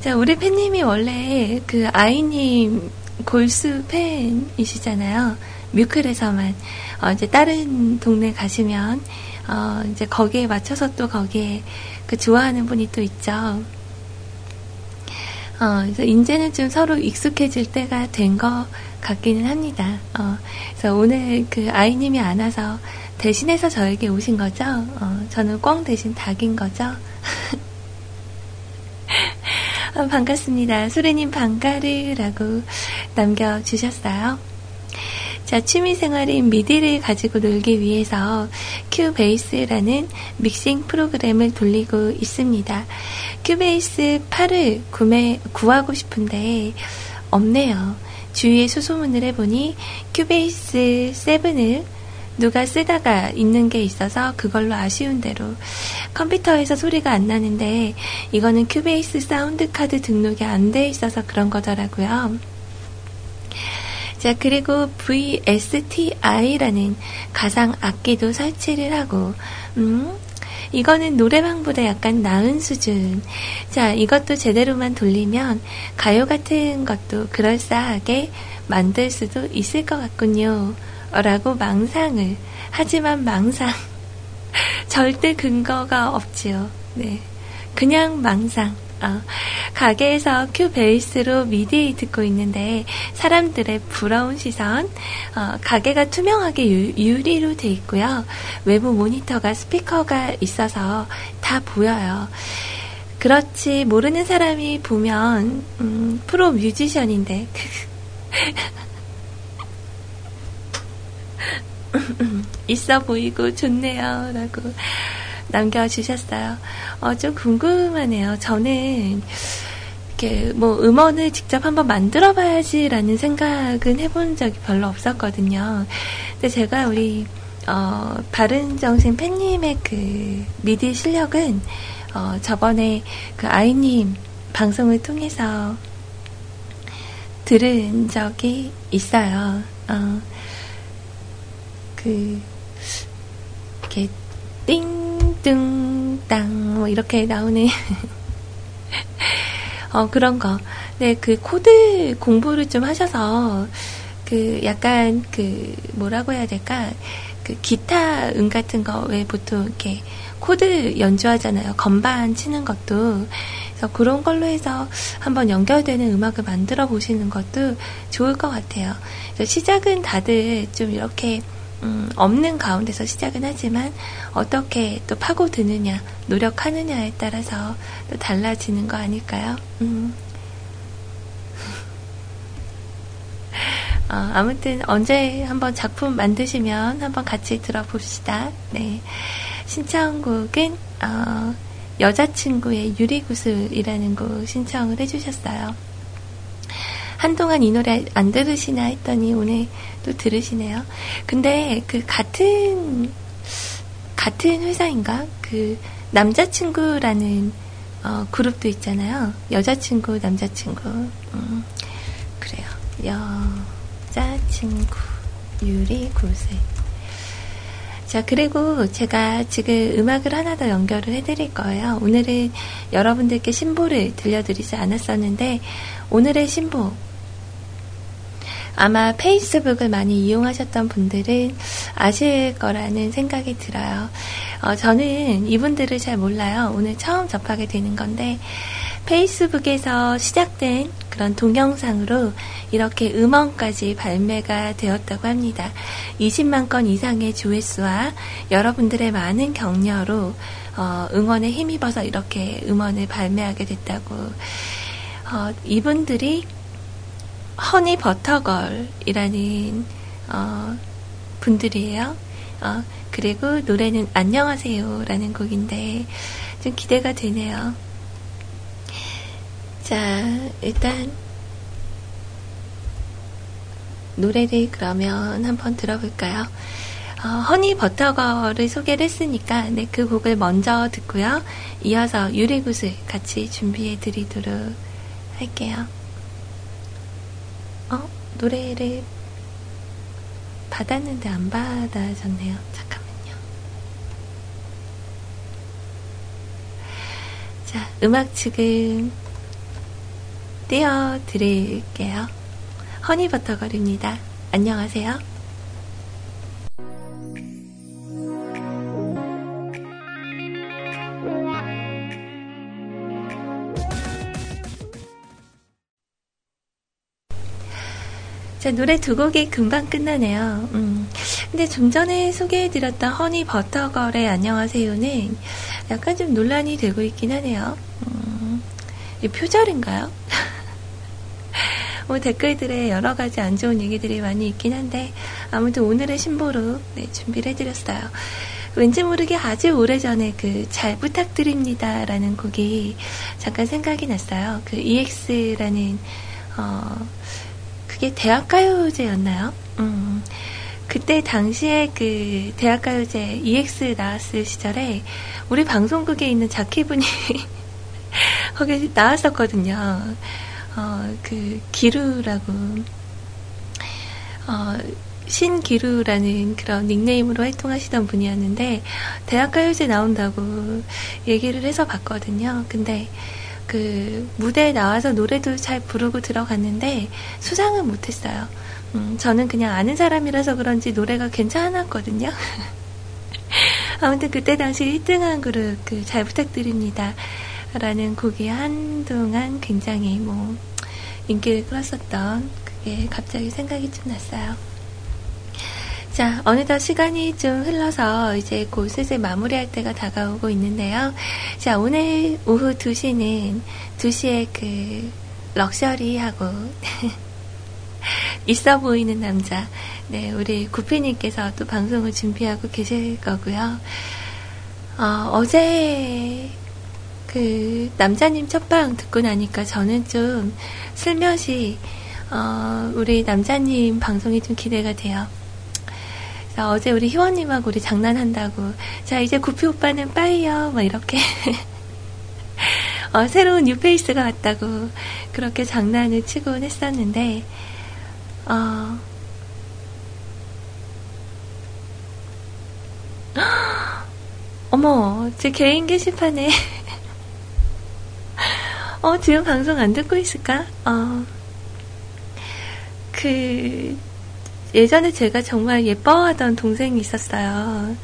Speaker 1: 자, 우리 팬님이 원래 그 아이님 골수 팬이시잖아요. 뮤클에서만. 어, 이제 다른 동네 가시면, 어, 이제 거기에 맞춰서 또 거기에 그 좋아하는 분이 또 있죠. 어, 그래서 이제는 좀 서로 익숙해질 때가 된 것 같기는 합니다. 어, 그래서 오늘 그 아이님이 안 와서 대신해서 저에게 오신 거죠? 어, 저는 꽝 대신 닭인 거죠? 아, 반갑습니다. 소래님 반가르라고 남겨주셨어요. 자, 취미생활인 미디를 가지고 놀기 위해서 큐베이스라는 믹싱 프로그램을 돌리고 있습니다. 큐베이스 8을 구매, 구하고 싶은데 없네요. 주위에 소소문을 해보니 큐베이스 7을 누가 쓰다가 있는 게 있어서 그걸로 아쉬운 대로 컴퓨터에서 소리가 안 나는데 이거는 큐베이스 사운드 카드 등록이 안 돼 있어서 그런 거더라고요. 자, 그리고 VSTI라는 가상 악기도 설치를 하고, 음, 이거는 노래방보다 약간 나은 수준. 자, 이것도 제대로만 돌리면 가요 같은 것도 그럴싸하게 만들 수도 있을 것 같군요. 라고 망상을. 하지만 망상. 절대 근거가 없지요. 네. 그냥 망상. 어, 가게에서 큐 베이스로 미디 듣고 있는데 사람들의 부러운 시선, 어, 가게가 투명하게 유, 유리로 돼 있고요. 외부 모니터가 스피커가 있어서 다 보여요. 그렇지 모르는 사람이 보면 음, 프로 뮤지션인데 있어 보이고 좋네요. 라고 남겨주셨어요. 어, 좀 궁금하네요. 저는, 이렇게 뭐 음원을 직접 한번 만들어 봐야지라는 생각은 해본 적이 별로 없었거든요. 근데 제가 우리, 어, 바른정신 팬님의 그 미디 실력은, 어, 저번에 그 아이님 방송을 통해서 들은 적이 있어요. 어, 그, 이렇게, 띵둥땅, 뭐, 이렇게 나오는, 어, 그런 거. 네, 그 코드 공부를 좀 하셔서, 그, 약간, 그, 뭐라고 해야 될까, 그 기타 음 같은 거, 왜 보통 이렇게, 코드 연주하잖아요. 건반 치는 것도. 그래서 그런 걸로 해서 한번 연결되는 음악을 만들어 보시는 것도 좋을 것 같아요. 그래서 시작은 다들 좀 이렇게 음, 없는 가운데서 시작은 하지만 어떻게 또 파고드느냐, 노력하느냐에 따라서 또 달라지는 거 아닐까요? 음. 어, 아무튼 언제 한번 작품 만드시면 한번 같이 들어봅시다. 네. 신청곡은 어, 여자친구의 유리구슬이라는 곡 신청을 해주셨어요. 한동안 이 노래 안 들으시나 했더니 오늘 또 들으시네요. 근데 그 같은 같은 회사인가 그 남자친구라는 어, 그룹도 있잖아요. 여자친구, 남자친구. 음, 그래요. 여자친구 유리 구세. 자, 그리고 제가 지금 음악을 하나 더 연결을 해드릴 거예요. 오늘은 여러분들께 신보를 들려드리지 않았었는데, 오늘의 신보, 아마 페이스북을 많이 이용하셨던 분들은 아실 거라는 생각이 들어요. 어, 저는 이분들을 잘 몰라요. 오늘 처음 접하게 되는 건데, 페이스북에서 시작된 그런 동영상으로 이렇게 음원까지 발매가 되었다고 합니다. 20만 건 이상의 조회수와 여러분들의 많은 격려로 어, 응원에 힘입어서 이렇게 음원을 발매하게 됐다고 어, 이분들이 허니 버터걸이라는 어, 분들이에요. 어, 그리고 노래는 안녕하세요라는 곡인데 좀 기대가 되네요. 자, 일단 노래를 그러면 한번 들어볼까요? 어, 허니 버터걸을 소개를 했으니까 네, 그 곡을 먼저 듣고요. 이어서 유리구슬 같이 준비해 드리도록 할게요. 어? 노래를 받았는데 안 받아졌네요. 잠깐만요. 자, 음악 지금 띄워드릴게요. 허니버터걸입니다. 안녕하세요. 자, 노래 두 곡이 금방 끝나네요. 음. 근데 좀 전에 소개해드렸던 허니 버터걸의 안녕하세요는 약간 좀 논란이 되고 있긴 하네요. 음. 표절인가요? 뭐 댓글들에 여러 가지 안 좋은 얘기들이 많이 있긴 한데, 아무튼 오늘의 신보로 네, 준비를 해드렸어요. 왠지 모르게 아주 오래전에 그 잘 부탁드립니다라는 곡이 잠깐 생각이 났어요. 그 EX라는 어, 그게 대학가요제였나요? 음, 그때 당시에 그 대학가요제 EX 나왔을 시절에 우리 방송국에 있는 자키분이 거기 나왔었거든요. 어, 그 기루라고 어, 신기루라는 그런 닉네임으로 활동하시던 분이었는데 대학가요제 나온다고 얘기를 해서 봤거든요. 근데 그 무대에 나와서 노래도 잘 부르고 들어갔는데 수상은 못했어요. 음, 저는 그냥 아는 사람이라서 그런지 노래가 괜찮았거든요. 아무튼 그때 당시 1등한 그룹 그잘 부탁드립니다. 라는 곡이 한동안 굉장히 뭐 인기를 끌었었던 그게 갑자기 생각이 좀 났어요. 자, 어느덧 시간이 좀 흘러서 이제 곧 슬슬 마무리할 때가 다가오고 있는데요. 자, 오늘 오후 2시는 2시에 그 럭셔리하고 있어 보이는 남자. 네, 우리 구피님께서 또 방송을 준비하고 계실 거고요. 어, 어제 그 남자님 첫방 듣고 나니까 저는 좀 슬며시 어, 우리 남자님 방송이 좀 기대가 돼요. 그래서 어제 우리 희원님하고 우리 장난한다고. 자, 이제 구피 오빠는 빠이요. 막 이렇게. 어, 새로운 뉴페이스가 왔다고. 그렇게 장난을 치곤 했었는데, 어, 어머, 제 개인 게시판에. 어, 지금 방송 안 듣고 있을까? 어, 그, 예전에 제가 정말 예뻐하던 동생이 있었어요.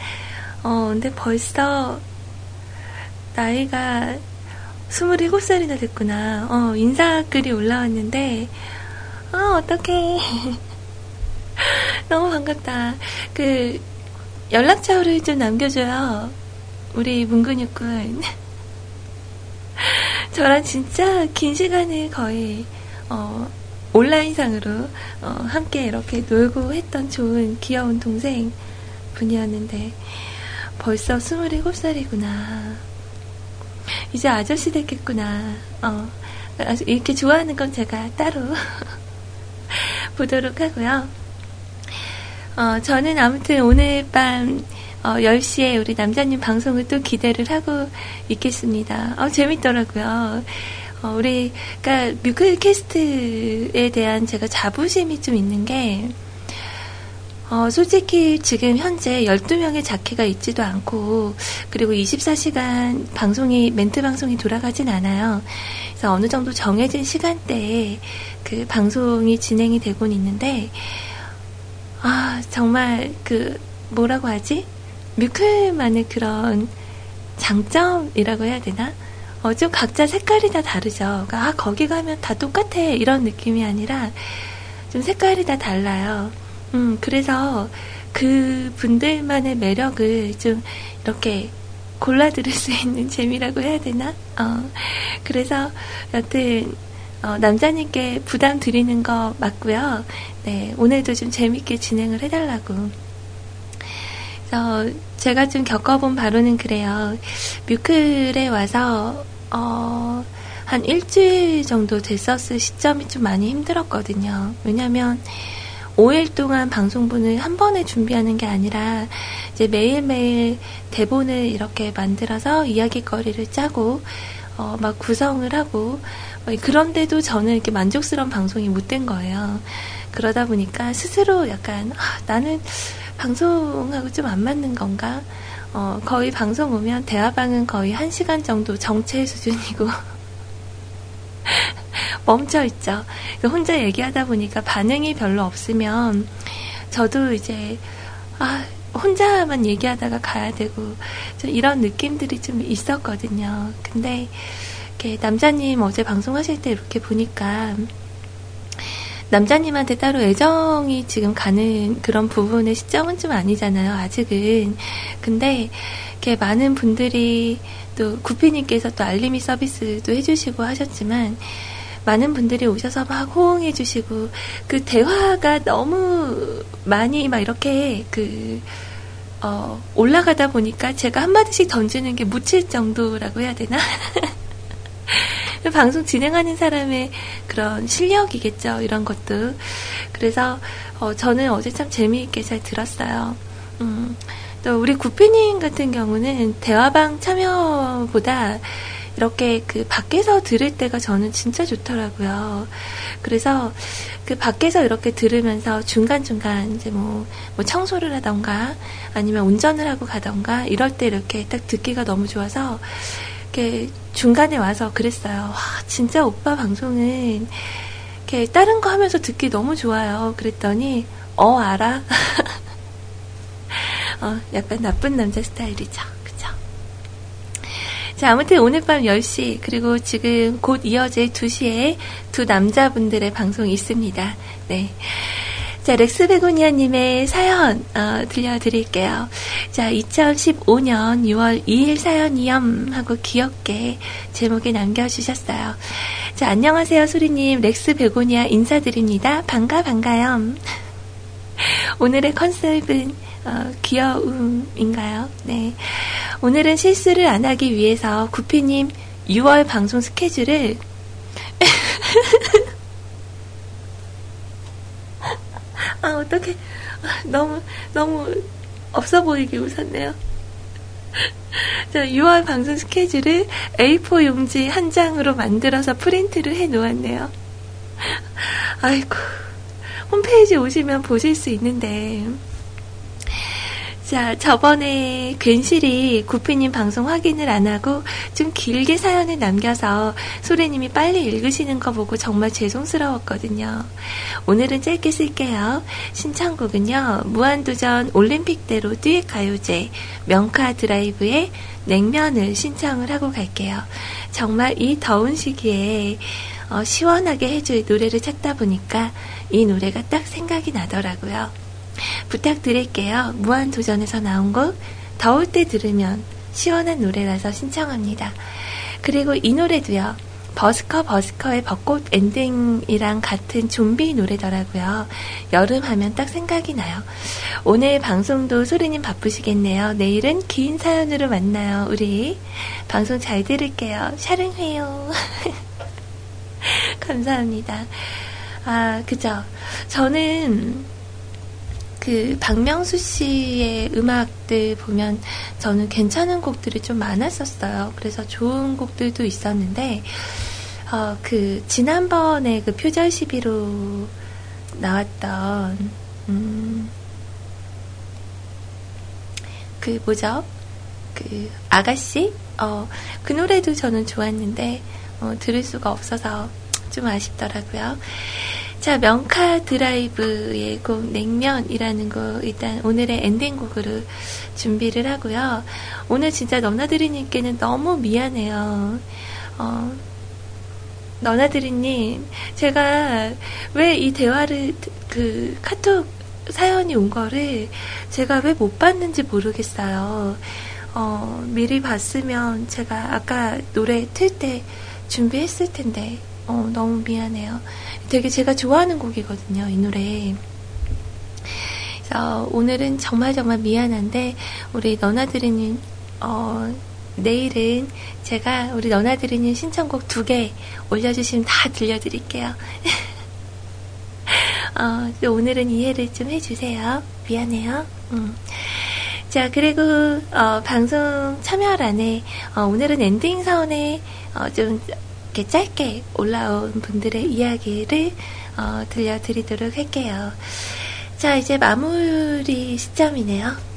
Speaker 1: 어, 근데 벌써 나이가 27살이나 됐구나. 어, 인사글이 올라왔는데, 아, 어떡해. 너무 반갑다. 그, 연락처를 좀 남겨줘요. 우리 문근육군. 저랑 진짜 긴 시간을 거의, 어, 온라인상으로 어, 함께 이렇게 놀고 했던 좋은 귀여운 동생 분이었는데 벌써 27살이구나. 이제 아저씨 됐겠구나. 어, 이렇게 좋아하는 건 제가 따로 보도록 하고요. 어, 저는 아무튼 오늘 밤 어, 10시에 우리 남자님 방송을 또 기대를 하고 있겠습니다. 어, 재밌더라고요. 어, 우리, 그니까, 뮤클 캐스트에 대한 제가 자부심이 좀 있는 게, 어, 솔직히 지금 현재 12명의 자켓가 있지도 않고, 그리고 24시간 방송이, 멘트 방송이 돌아가진 않아요. 그래서 어느 정도 정해진 시간대에 그 방송이 진행이 되곤 있는데, 아, 정말 그, 뭐라고 하지? 뮤클만의 그런 장점이라고 해야 되나? 어, 좀 각자 색깔이 다 다르죠. 그러니까, 아, 거기 가면 다 똑같아. 이런 느낌이 아니라 좀 색깔이 다 달라요. 음, 그래서 그 분들만의 매력을 좀 이렇게 골라 들을 수 있는 재미라고 해야 되나? 어, 그래서 여튼, 어, 남자님께 부담 드리는 거 맞고요. 네, 오늘도 좀 재밌게 진행을 해달라고. 제가 좀 겪어본 바로는 그래요. 뮤클에 와서 어, 한 일주일 정도 됐었을 시점이 좀 많이 힘들었거든요. 왜냐면, 5일 동안 방송분을 한 번에 준비하는 게 아니라 이제 매일매일 대본을 이렇게 만들어서 이야기거리를 짜고 어, 막 구성을 하고 뭐 그런데도 저는 이렇게 만족스러운 방송이 못 된 거예요. 그러다 보니까 스스로 약간 아, 나는 방송하고 좀 안 맞는 건가? 어, 거의 방송 보면 대화방은 거의 1시간 정도 정체 수준이고 멈춰 있죠. 그 혼자 얘기하다 보니까 반응이 별로 없으면 저도 이제 아, 혼자만 얘기하다가 가야 되고 좀 이런 느낌들이 좀 있었거든요. 근데 남자님 어제 방송하실 때 이렇게 보니까 남자님한테 따로 애정이 지금 가는 그런 부분의 시점은 좀 아니잖아요. 아직은. 근데 이렇게 많은 분들이 또 구피님께서 또 알림이 서비스도 해주시고 하셨지만 많은 분들이 오셔서 막 호응해주시고 그 대화가 너무 많이 막 이렇게 그 어, 올라가다 보니까 제가 한마디씩 던지는 게 묻힐 정도라고 해야 되나? 그 방송 진행하는 사람의 그런 실력이겠죠. 이런 것도. 그래서 어, 저는 어제 참 재미있게 잘 들었어요. 음, 또 우리 구피님 같은 경우는 대화방 참여보다 이렇게 그 밖에서 들을 때가 저는 진짜 좋더라고요. 그래서 그 밖에서 이렇게 들으면서 중간중간 이제 뭐, 뭐 청소를 하던가 아니면 운전을 하고 가던가 이럴 때 이렇게 딱 듣기가 너무 좋아서 이렇게 중간에 와서 그랬어요. 와, 진짜 오빠 방송은 이렇게 다른 거 하면서 듣기 너무 좋아요. 그랬더니 어 알아. 어, 약간 나쁜 남자 스타일이죠. 그죠? 자, 아무튼 오늘 밤 10시, 그리고 지금 곧 이어질 2시에 두 남자분들의 방송이 있습니다. 네. 자, 렉스베고니아님의 사연 어, 들려드릴게요. 자, 2015년 6월 2일 사연이염 하고 귀엽게 제목에 남겨주셨어요. 자, 안녕하세요, 소리님. 렉스베고니아 인사드립니다. 반가, 반가염 오늘의 컨셉은 어, 귀여움인가요? 네. 오늘은 실수를 안 하기 위해서 구피님 6월 방송 스케줄을 어떻게 아, 너무 너무 없어 보이게 웃었네요. 자, 6월 방송 스케줄을 A4 용지 한 장으로 만들어서 프린트를 해 놓았네요. 아이고, 홈페이지 오시면 보실 수 있는데, 자, 저번에 괜시리 구피님 방송 확인을 안 하고 좀 길게 사연을 남겨서 소래님이 빨리 읽으시는 거 보고 정말 죄송스러웠거든요. 오늘은 짧게 쓸게요. 신청곡은요, 무한도전 올림픽대로 뒤에 가요제, 명카 드라이브의 냉면을 신청을 하고 갈게요. 정말 이 더운 시기에 어, 시원하게 해줄 노래를 찾다 보니까 이 노래가 딱 생각이 나더라고요. 부탁드릴게요. 무한도전에서 나온 곡, 더울 때 들으면 시원한 노래라서 신청합니다. 그리고 이 노래도요. 버스커 버스커의 벚꽃 엔딩이랑 같은 좀비 노래더라고요. 여름 하면 딱 생각이 나요. 오늘 방송도 소리님 바쁘시겠네요. 내일은 긴 사연으로 만나요. 우리 방송 잘 들을게요. 샤릉해요. 감사합니다. 아, 그죠. 저는 그 박명수 씨의 음악들 보면 저는 괜찮은 곡들이 좀 많았었어요. 그래서 좋은 곡들도 있었는데 어, 그 지난번에 그 표절 시비로 나왔던 음, 그 뭐죠? 그 아가씨? 어, 그 노래도 저는 좋았는데 어, 들을 수가 없어서 좀 아쉽더라고요. 자, 명카 드라이브의 곡 냉면이라는 거 일단 오늘의 엔딩곡으로 준비를 하고요. 오늘 진짜 너나드리님께는 너무 미안해요. 어, 너나드리님, 제가 왜 이 대화를 그 카톡 사연이 온 거를 제가 왜 못 봤는지 모르겠어요. 어, 미리 봤으면 제가 아까 노래 틀 때 준비했을 텐데 어, 너무 미안해요. 되게 제가 좋아하는 곡이거든요, 이 노래. 그래서 오늘은 정말 정말 미안한데, 우리 너나들이는, 어, 내일은 제가 우리 너나들이는 신청곡 두 개 올려주시면 다 들려드릴게요. 어, 오늘은 이해를 좀 해주세요. 미안해요. 음. 자, 그리고, 어, 방송 참여란에, 어, 오늘은 엔딩 사원에, 어, 좀, 이렇게 짧게 올라온 분들의 이야기를 어, 들려드리도록 할게요. 자, 이제 마무리 시점이네요.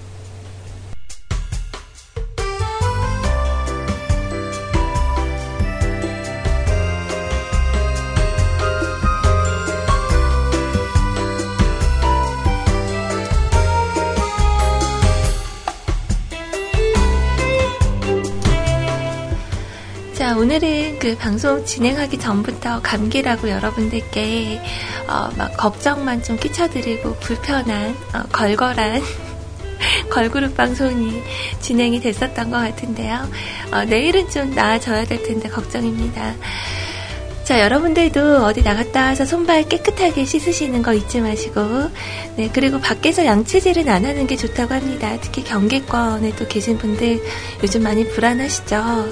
Speaker 1: 오늘은 그 방송 진행하기 전부터 감기라고 여러분들께 어, 막 걱정만 좀 끼쳐드리고 불편한 어, 걸걸한 걸그룹 방송이 진행이 됐었던 것 같은데요. 어, 내일은 좀 나아져야 될 텐데 걱정입니다. 자, 여러분들도 어디 나갔다 와서 손발 깨끗하게 씻으시는 거 잊지 마시고, 네, 그리고 밖에서 양치질은 안 하는 게 좋다고 합니다. 특히 경계권에 또 계신 분들 요즘 많이 불안하시죠?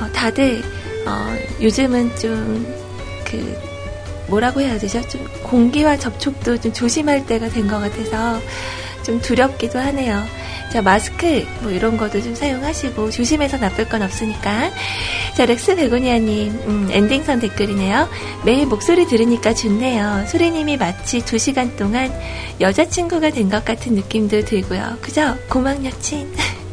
Speaker 1: 어, 다들 어, 요즘은 좀 그 뭐라고 해야 되죠? 좀 공기와 접촉도 좀 조심할 때가 된 것 같아서 좀 두렵기도 하네요. 자, 마스크 뭐 이런 것도 좀 사용하시고 조심해서 나쁠 건 없으니까. 자, 렉스 베고니아님 음, 엔딩선 댓글이네요. 매일 목소리 들으니까 좋네요. 소리님이 마치 두 시간 동안 여자친구가 된 것 같은 느낌도 들고요. 그죠? 고막 여친.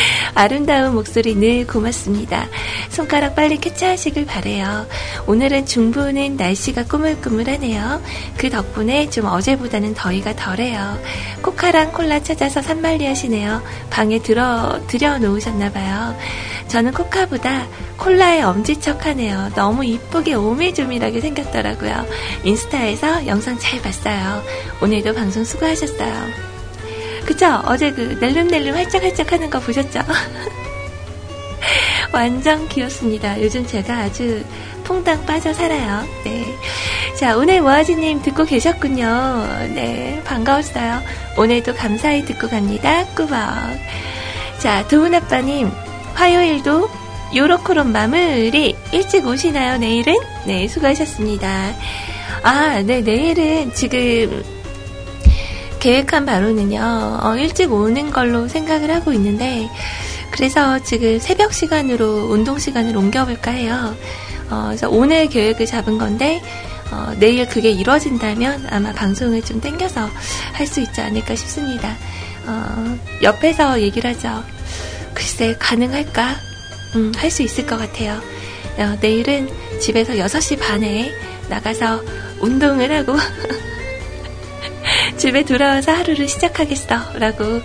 Speaker 1: 아름다운 목소리 늘 고맙습니다. 손가락 빨리 캐치하시길 바래요. 오늘은 중부는 날씨가 꾸물꾸물하네요. 그 덕분에 좀 어제보다는 더위가 덜해요. 코카랑 콜라 찾아서 산말리 하시네요. 방에 들어 들여 놓으셨나 봐요. 저는 코카보다 콜라에 엄지척하네요. 너무 이쁘게 오밀조밀하게 생겼더라고요. 인스타에서 영상 잘 봤어요. 오늘도 방송 수고하셨어요. 그쵸? 어제 그 낼름낼름 활짝활짝 하는 거 보셨죠? 완전 귀엽습니다. 요즘 제가 아주 퐁당 빠져 살아요. 네. 자, 오늘 모아지님 듣고 계셨군요. 네, 반가웠어요. 오늘도 감사히 듣고 갑니다. 꾸벅. 자, 도훈아빠님, 화요일도 요로코롬 마무리 일찍 오시나요, 내일은? 네, 수고하셨습니다. 아, 네, 내일은 지금 계획한 바로는요, 어, 일찍 오는 걸로 생각을 하고 있는데, 그래서 지금 새벽 시간으로 운동 시간을 옮겨볼까 해요. 어, 그래서 오늘 계획을 잡은 건데, 어, 내일 그게 이루어진다면 아마 방송을 좀 땡겨서 할 수 있지 않을까 싶습니다. 어, 옆에서 얘기를 하죠. 글쎄, 가능할까? 음, 할 수 있을 것 같아요. 어, 내일은 집에서 6시 반에 나가서 운동을 하고, 집에 돌아와서 하루를 시작하겠어. 라고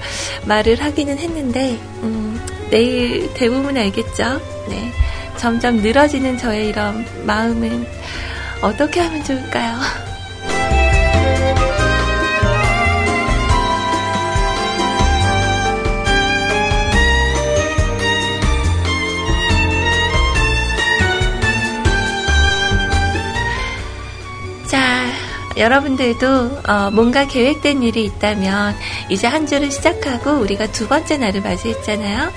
Speaker 1: 말을 하기는 했는데, 음, 내일 대부분 알겠죠? 네. 점점 늘어지는 저의 이런 마음은 어떻게 하면 좋을까요? 여러분들도 어, 뭔가 계획된 일이 있다면 이제 한 주를 시작하고 우리가 두 번째 날을 맞이했잖아요.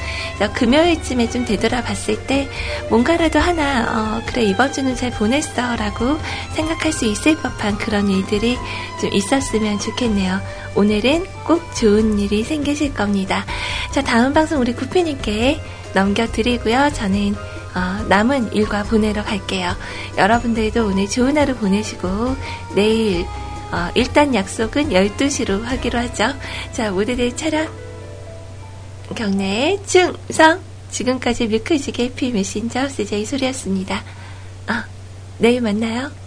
Speaker 1: 금요일쯤에 좀 되돌아봤을 때 뭔가라도 하나 어, 그래 이번 주는 잘 보냈어라고 생각할 수 있을 법한 그런 일들이 좀 있었으면 좋겠네요. 오늘은 꼭 좋은 일이 생기실 겁니다. 자 다음 방송 우리 구피님께 넘겨드리고요. 저는 어, 남은 일과 보내러 갈게요. 여러분들도 오늘 좋은 하루 보내시고 내일 어, 일단 약속은 12시로 하기로 하죠. 자, 모두들 차라. 경례의 충성! 지금까지 뮤크지의 피 메신저 CJ 소리였습니다. 아, 내일 만나요.